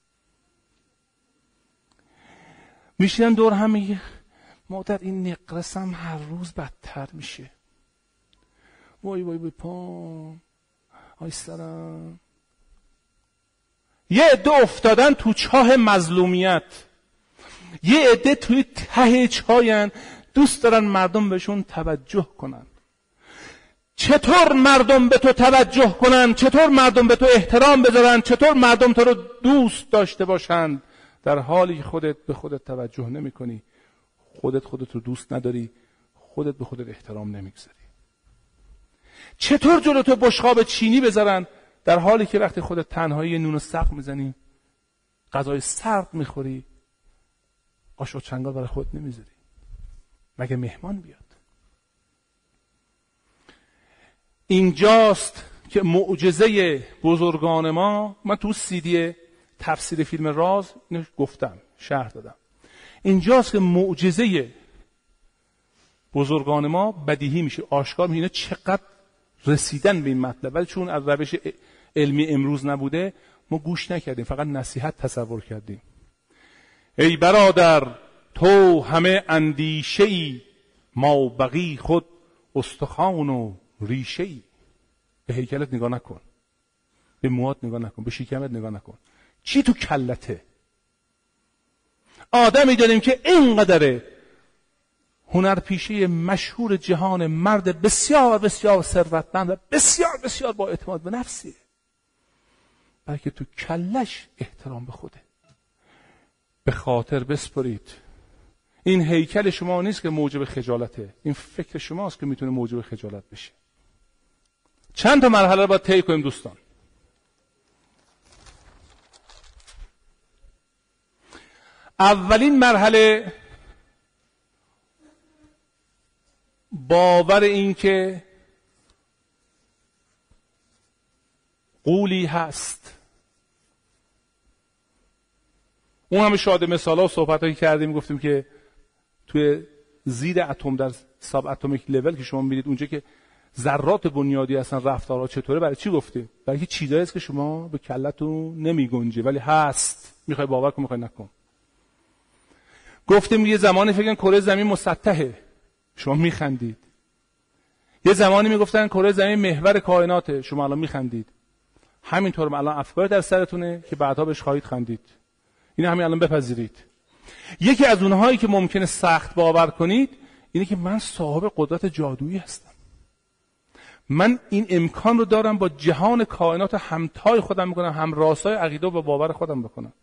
Speaker 1: میشینن دور هم میگه مادر این نقرس هر روز بدتر میشه. وای وای وای پام آی سرم یه عده افتادن تو چاه مظلومیت. یه عده توی ته چاین دوست دارن مردم بهشون توجه کنن. چطور مردم به تو توجه کنن؟ چطور مردم به تو احترام بذارن؟ چطور مردم تو رو دوست داشته باشند؟ در حالی خودت به خودت توجه نمی کنی خودت خودت رو دوست نداری خودت به خودت احترام نمی‌گذاری. چطور جلو تو بشقاب چینی بذارن؟ در حالی که وقتی خودت تنهایی نون و سق می‌زنی غذای سرد می‌خوری آش و چنگال برای خود نمی‌ذاری. مگه مهمان بیاد؟ اینجاست که معجزه بزرگان ما من تو سیدی تفسیر فیلم راز گفتم شهر دادم. اینجاست که معجزه بزرگان ما بدیهی میشه آشکار میشه. چقدر رسیدن به این مطلب. ولی چون از روش علمی امروز نبوده ما گوش نکردیم فقط نصیحت تصور کردیم. ای برادر تو همه اندیشه ای ما بقی خود استخوان و ریشه ای به هیکلت نگاه نکن. به موات نگاه نکن. به شکمت نگاه نکن. چی تو کلته؟ آدمی داریم که اینقدر هنرپیشه مشهور جهان مرد بسیار بسیار ثروتمند و بسیار بسیار با اعتماد به نفسیه بلکه تو کلش احترام به خوده. به خاطر بسپرید. این هیکل شما نیست که موجب خجالته. این فکر شماست که می‌تونه موجب خجالت بشه. چند تا مرحله رو باید طی کنیم دوستان. اولین مرحله باور این که قولی هست. اون همه شاده مثال ها و صحبت هایی کردیم گفتیم که توی زیر اتم در ساب اتمیک لول که شما میرید اونجا که ذرات بنیادی هستن رفتارها چطوره برای چی گفتیم؟ برای چیزایی است که شما به کلتون نمی گنجه ولی هست. می‌خوای باور کن می‌خوای نکن. گفتیم یه زمانی فکر کره زمین مسطحه. شما میخندید. یه زمانی می‌گفتن کره زمین محور کائناته. شما الان میخندید. همینطور الان افکار در سرتونه که بعدها بهش خواهید خندید. این همین الان بپذیرید. یکی از اونهایی که ممکنه سخت باور کنید اینه که من صاحب قدرت جادویی هستم. من این امکان رو دارم با جهان کائنات همتای خودم می‌کنم هم راستای عقیده و باور خودم بکنم.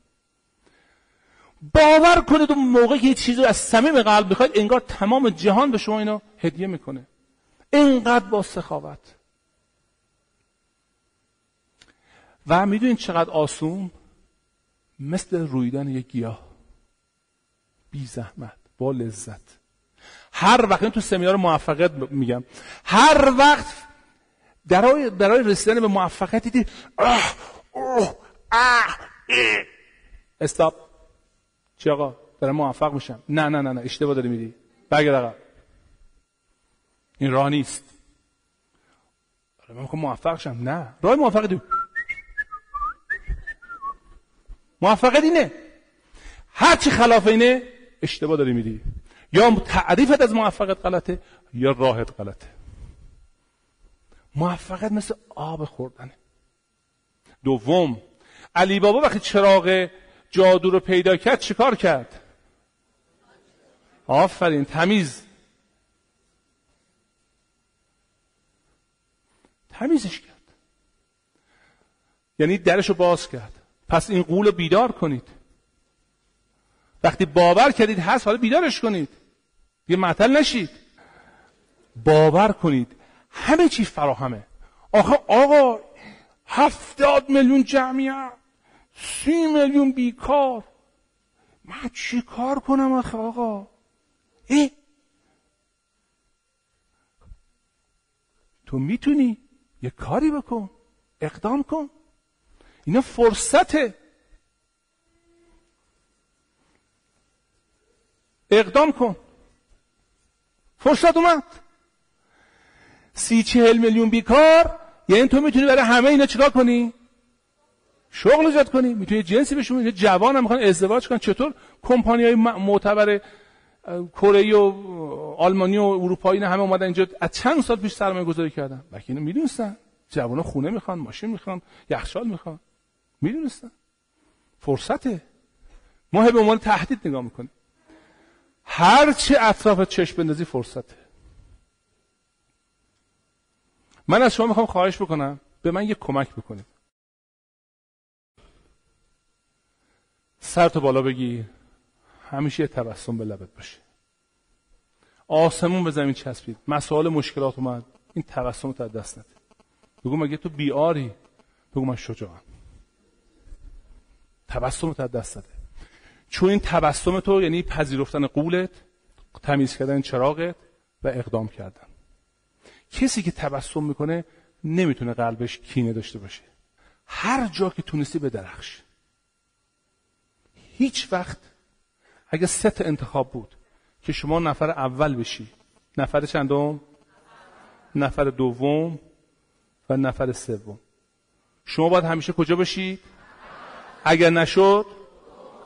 Speaker 1: باور کنید اون موقع که یه چیزی از صمیم قلب بخواید انگار تمام جهان به شما اینو هدیه می‌کنه. اینقدر با سخاوت. و می‌دونید چقدر آسون؟ مثل رویدن یک گیاه. بی زحمت با لذت. هر وقت تو سمینار موفقیت میگم. هر وقت برای برای رسیدن به موفقیت دیدی استاپ. چی آقا؟ دارم موفق میشم. نه نه نه نه اشتباه داری میری برگرد آقا. این راه نیست. من می‌خوام موفق شم. نه. راه موفقیت موفقیت اینه. هر چی خلاف اینه اشتباه داری میری یا تعریفت از موفقیت غلطه یا راهت غلطه. موفقیت مثل آب خوردنه. دوم علی بابا وقتی چراغ جادو رو پیدا کرد چیکار کرد؟ آفرین تمیز. تمیزش کرد. یعنی درش رو باز کرد. پس این قول بیدار کنید. وقتی باور کردید هست حالا بیدارش کنید. یه معطل نشید. باور کنید. همه چی فراهمه. آخه آقا هفتاد میلیون جمعیت. سی میلیون بیکار. من چی کار کنم آخه آقا؟ ای! تو می‌تونی یه کاری بکن اقدام کن. اینا فرصته. اقدام کن. فرصت اومد. سی چهل میلیون بیکار یعنی تو می‌تونی برای همه اینا چیکار کنی؟ شغل ایجاد کنی می‌تونی جنسی بشون یه جوان هم می‌خوان ازدواج کنن. چطور؟ کمپانی های معتبر کره و آلمانی و اروپایی همه اومدن اینجا از چند سال پیش سرمایه گذاری کردن. بلکه اینو می‌دونستن. جوان خونه می‌خوان ماشین می‌خوان یخچال می‌خوان. می‌دونستن. فرصته. ما به عنوان تهدید نگاه می‌کنیم. هر چه اطراف چشم بندازی فرصته. من از شما می‌خوام خواهش بکنم. به من یه کمک بکنید. سرتو بالا بگی. همیشه یه تبسم به لبت باشه. آسمون به زمین چسبید. مسائل مشکلات اومد. این تبسم رو دست نده. بگو مگه تو بیاری؟ بگو من شجاعم. تبسم رو دست نده. چون این تبسم تو یعنی پذیرفتن قولت تمیز کردن چراغت و اقدام کردن. کسی که تبسم می‌کنه نمی‌تونه قلبش کینه داشته باشه. هر جا که تونستی به درخش هیچ وقت اگه ست انتخاب بود که شما نفر اول بشی نفر چندم؟ نفر دوم و نفر سوم. شما باید همیشه کجا باشی اگر نشد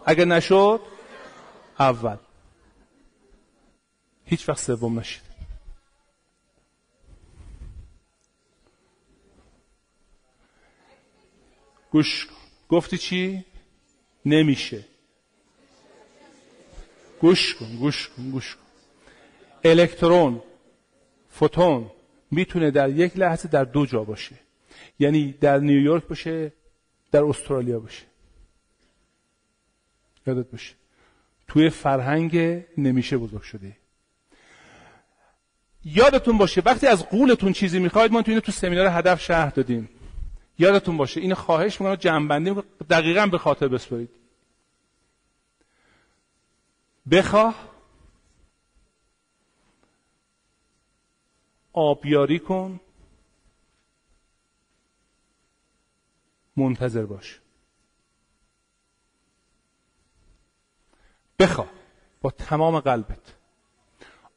Speaker 1: اگر نشد اول. هیچ وقت سوم نشید. گوش گفتی چی؟ نمیشه. گوش کن گوش کن گوش کن. الکترون فوتون می‌تونه در یک لحظه در دو جا باشه. یعنی در نیویورک باشه در استرالیا باشه. یادت باشه. توی فرهنگ نمیشه بزرگ شده. یادتون باشه وقتی از قولتون چیزی می‌خواید ما تو اینو تو سمینار هدف شهر دادیم. یادتون باشه این خواهش می‌کنم جنبندی دقیقا به خاطر بسپارید بخواه. آبیاری کن. منتظر باش. بخواه. با تمام قلبت.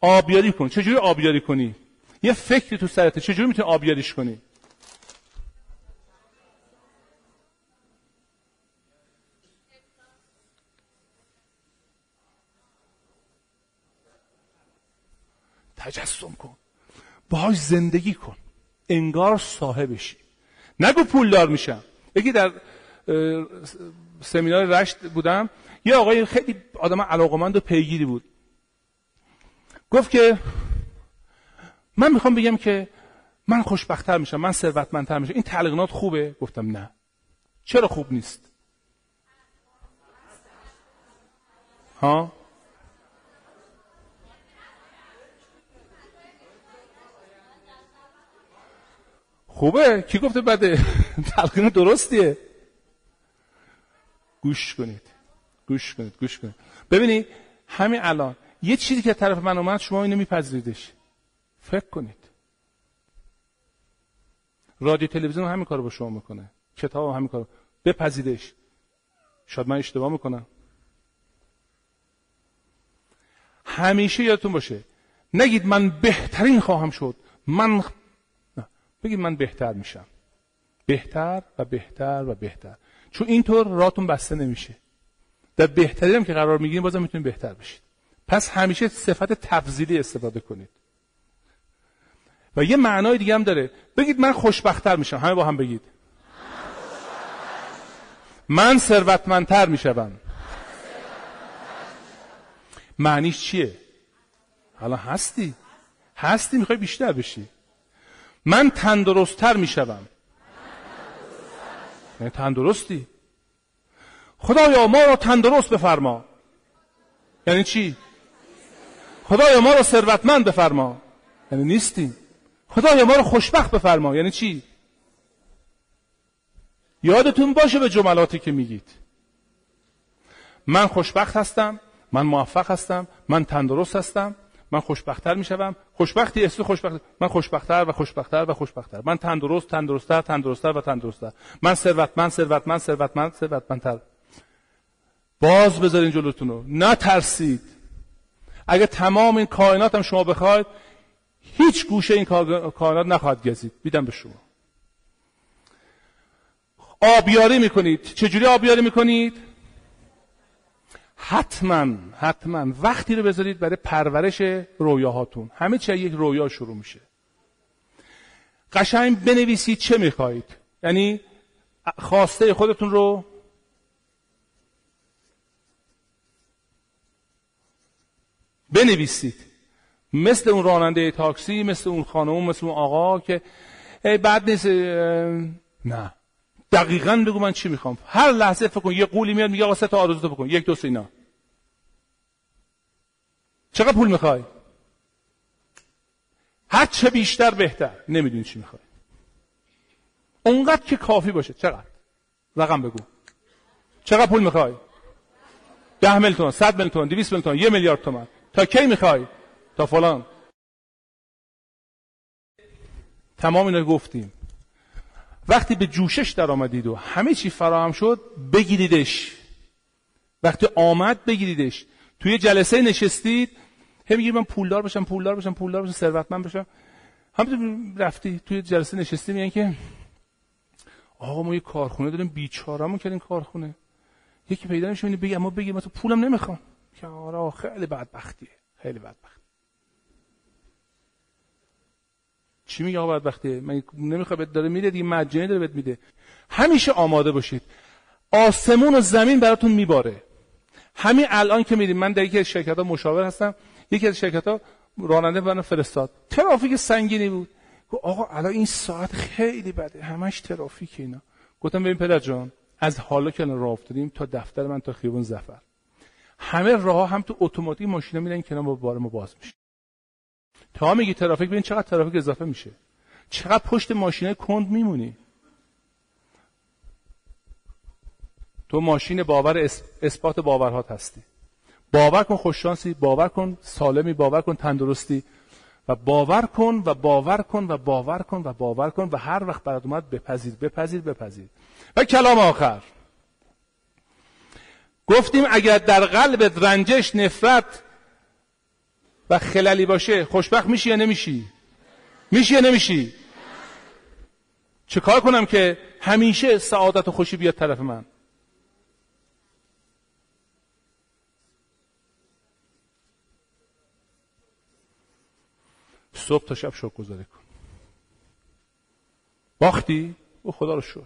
Speaker 1: آبیاری کن. چجوری آبیاری کنی؟ یه فکری تو سرته. چجوری می‌تونی آبیاریش کنی؟ تجسم کن. باهاش زندگی کن. انگار صاحبشی. نگو پولدار میشم. یکی در سمینار رشت بودم. یه آقای خیلی آدم علاقمند و پیگیری بود. گفت که من می‌خوام بگم که من خوشبختتر میشم من ثروتمندتر میشم. این تلقینات خوبه؟ گفتم نه. چرا خوب نیست؟ ها؟ خوبه؟ کی گفته بده؟ *laughs* تلقین درستیه. گوش کنید. گوش کنید گوش کنید. ببینید همین الان یه چیزی که طرف من اومد شما اینو میپذیریدش. فکر کنید. رادیو تلویزیون همین کارو با شما می‌کنه. کتاب همین کارو. بپذیرش شاید من اشتباه می‌کنم. همیشه یادتون باشه. نگید من بهترین خواهم شد. من بگید من بهتر میشم. بهتر و بهتر و بهتر. چون اینطور راتون بسته نمیشه. در بهتری هم که قرار می‌گیریم بازم می‌تونید بهتر بشید. پس همیشه صفت تفضیلی استفاده کنید. و یه معنای دیگه هم داره. بگید من خوشبختتر میشم. همه با هم بگید. من ثروتمندتر میشم معنیش چیه؟ حالا هستی. هستی می‌خوای بیشتر بشی. من تندرستتر می‌شوم. یعنی تندرستی. خدایا ما را تندرست بفرما. یعنی چی؟ خدایا ما را ثروتمند بفرما. یعنی نیستیم خدایا ما را خوشبخت بفرما. یعنی چی؟ یادتون باشه به جملاتی که میگید. من خوشبخت هستم من موفق هستم من تندرست هستم. من خوشبختتر می‌شوم. خوشبختی اسم خوشبخت من خوشبختتر و خوشبختتر و خوشبختتر. من تندرست تندرستتر تندرستتر و تندرستتر. من ثروتمند ثروتمند ثروتمند ثروتمندتر. باز بذارین جلوتون رو. نترسید. اگه تمام این کائنات هم شما بخواید هیچ گوشه این کائنات نخواهد گزید. بیدم به شما. آبیاری می‌کنید. چجوری آبیاری می‌کنید؟ حتما حتما وقتی رو بذارید برای پرورش رویاهاتون. همه چی یک رویا شروع میشه. قشنگ بنویسید چه می‌خواهید. یعنی خواسته خودتون رو بنویسید. مثل اون راننده تاکسی مثل اون خانم مثل اون آقا که ای بعد نیست نه. دقیقا بگو من چی می‌خوام. هر لحظه فکر کن یه قولی میاد میگه آقا سه تا آرزو بکن. یک دو اینا. چقدر پول می‌خوای؟ هر چه بیشتر بهتر. نمی‌دونی چی می‌خوای. اونقدر که کافی باشه. چقدر؟ رقم بگو. چقدر پول می‌خوای؟ ده میلیون تومن صد میلیون تومن دویست میلیون تومن یه میلیارد تومن تا کی می‌خوای؟ تا فلان. تمام اینا گفتیم. وقتی به جوشش در آمدید و همه چی فراهم شد بگیریدش. وقتی آمد بگیریدش. توی جلسه نشستید هم میگی من پولدار بشم پولدار بشم پولدار بشم ثروتمند بشم همینطور رفتی توی جلسه نشستی میگن که آقا ما یه کارخونه داریم بیچارهمون کردیم کارخونه. یکی پیدا میشه بگی اما بگی من تو پولم نمی‌خوام. که آره خیلی بدبختیه. خیلی بدبخت. چی میگه آقا بدبختیه من نمی‌خواد بهت داره میده دیگه مجانی داره بهت میده. همیشه آماده باشید. آسمون و زمین براتون میباره. همین الان که میریم من در یکی از شرکت ها مشاور هستم. یکی از شرکت ها راننده من فرستاد. ترافیک سنگینی بود. گفت آقا الان این ساعت خیلی بده. همش ترافیک اینا. گفتم ببین پدر جان از حالا که راه افتادیم تا دفتر من تا خیابون زفر همه راه هم تو اتوماتیک ماشینا میرن کنار با بار ما باز میشه. تا میگی ترافیک ببین چقدر ترافیک اضافه میشه. چقدر پشت ماشین کند میمونی. تو ماشین باور اثبات باورهات هستی. باور کن خوششانسی باور کن سالمی باور کن تندرستی. و باور کن و باور کن و باور کن و باور کن و هر وقت برات اومد بپذیر بپذیر بپذیر. و کلام آخر. گفتیم اگر در قلبت رنجش نفرت و خلالی باشه خوشبخت میشی یا نمیشی؟ میشی یا نمیشی؟ چه کار کنم که همیشه سعادت و خوشی بیاد طرف من؟ صبح تا شب شکر گذاری کن. باختی؟ او خدا رو شکر.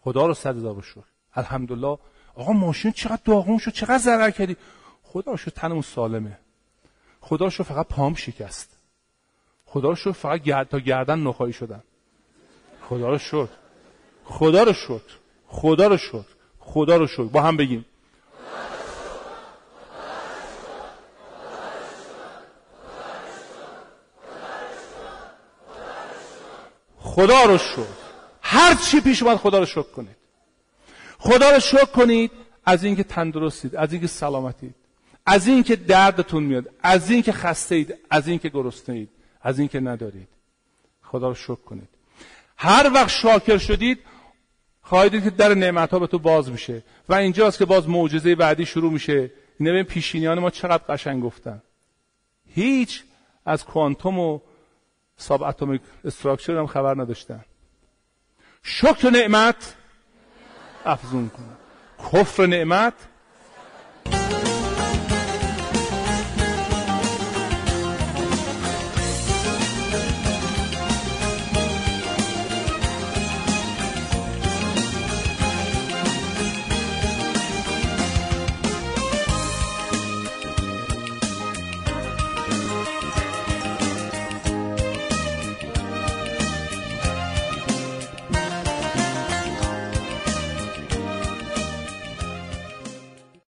Speaker 1: خدا رو صد هزار شکر. الحمدلله. آقا ماشین چقدر داغون شد چقدر ضرر کردی. خدا شکر تنمون سالمه. خدا شکر فقط پام شکست. خدا رو شکر فقط گرد تا گردن نخواهی شدن. خدا رو شکر. خدا رو شکر. خدا رو شکر. خدا رو شکر. با هم بگیم. خدا رو شکر. هر چی پیش اومد خدا رو شکر کنید. خدا رو شکر کنید. از اینکه تندرستید از اینکه سلامتید. از اینکه دردتون میاد از اینکه خسته اید از اینکه گرسنه اید از اینکه ندارید. خدا رو شکر کنید. هر وقت شاکر شدید خواهید که در نعمت ها به تو باز میشه. و اینجاست که باز معجزه بعدی شروع میشه. این پیشینیان ما چقدر قشنگ گفتن. هیچ از کوانتوم و ساب اتمیک استراکچر هم خبر نداشتن. شکر نعمت افزون کن کفر نعمت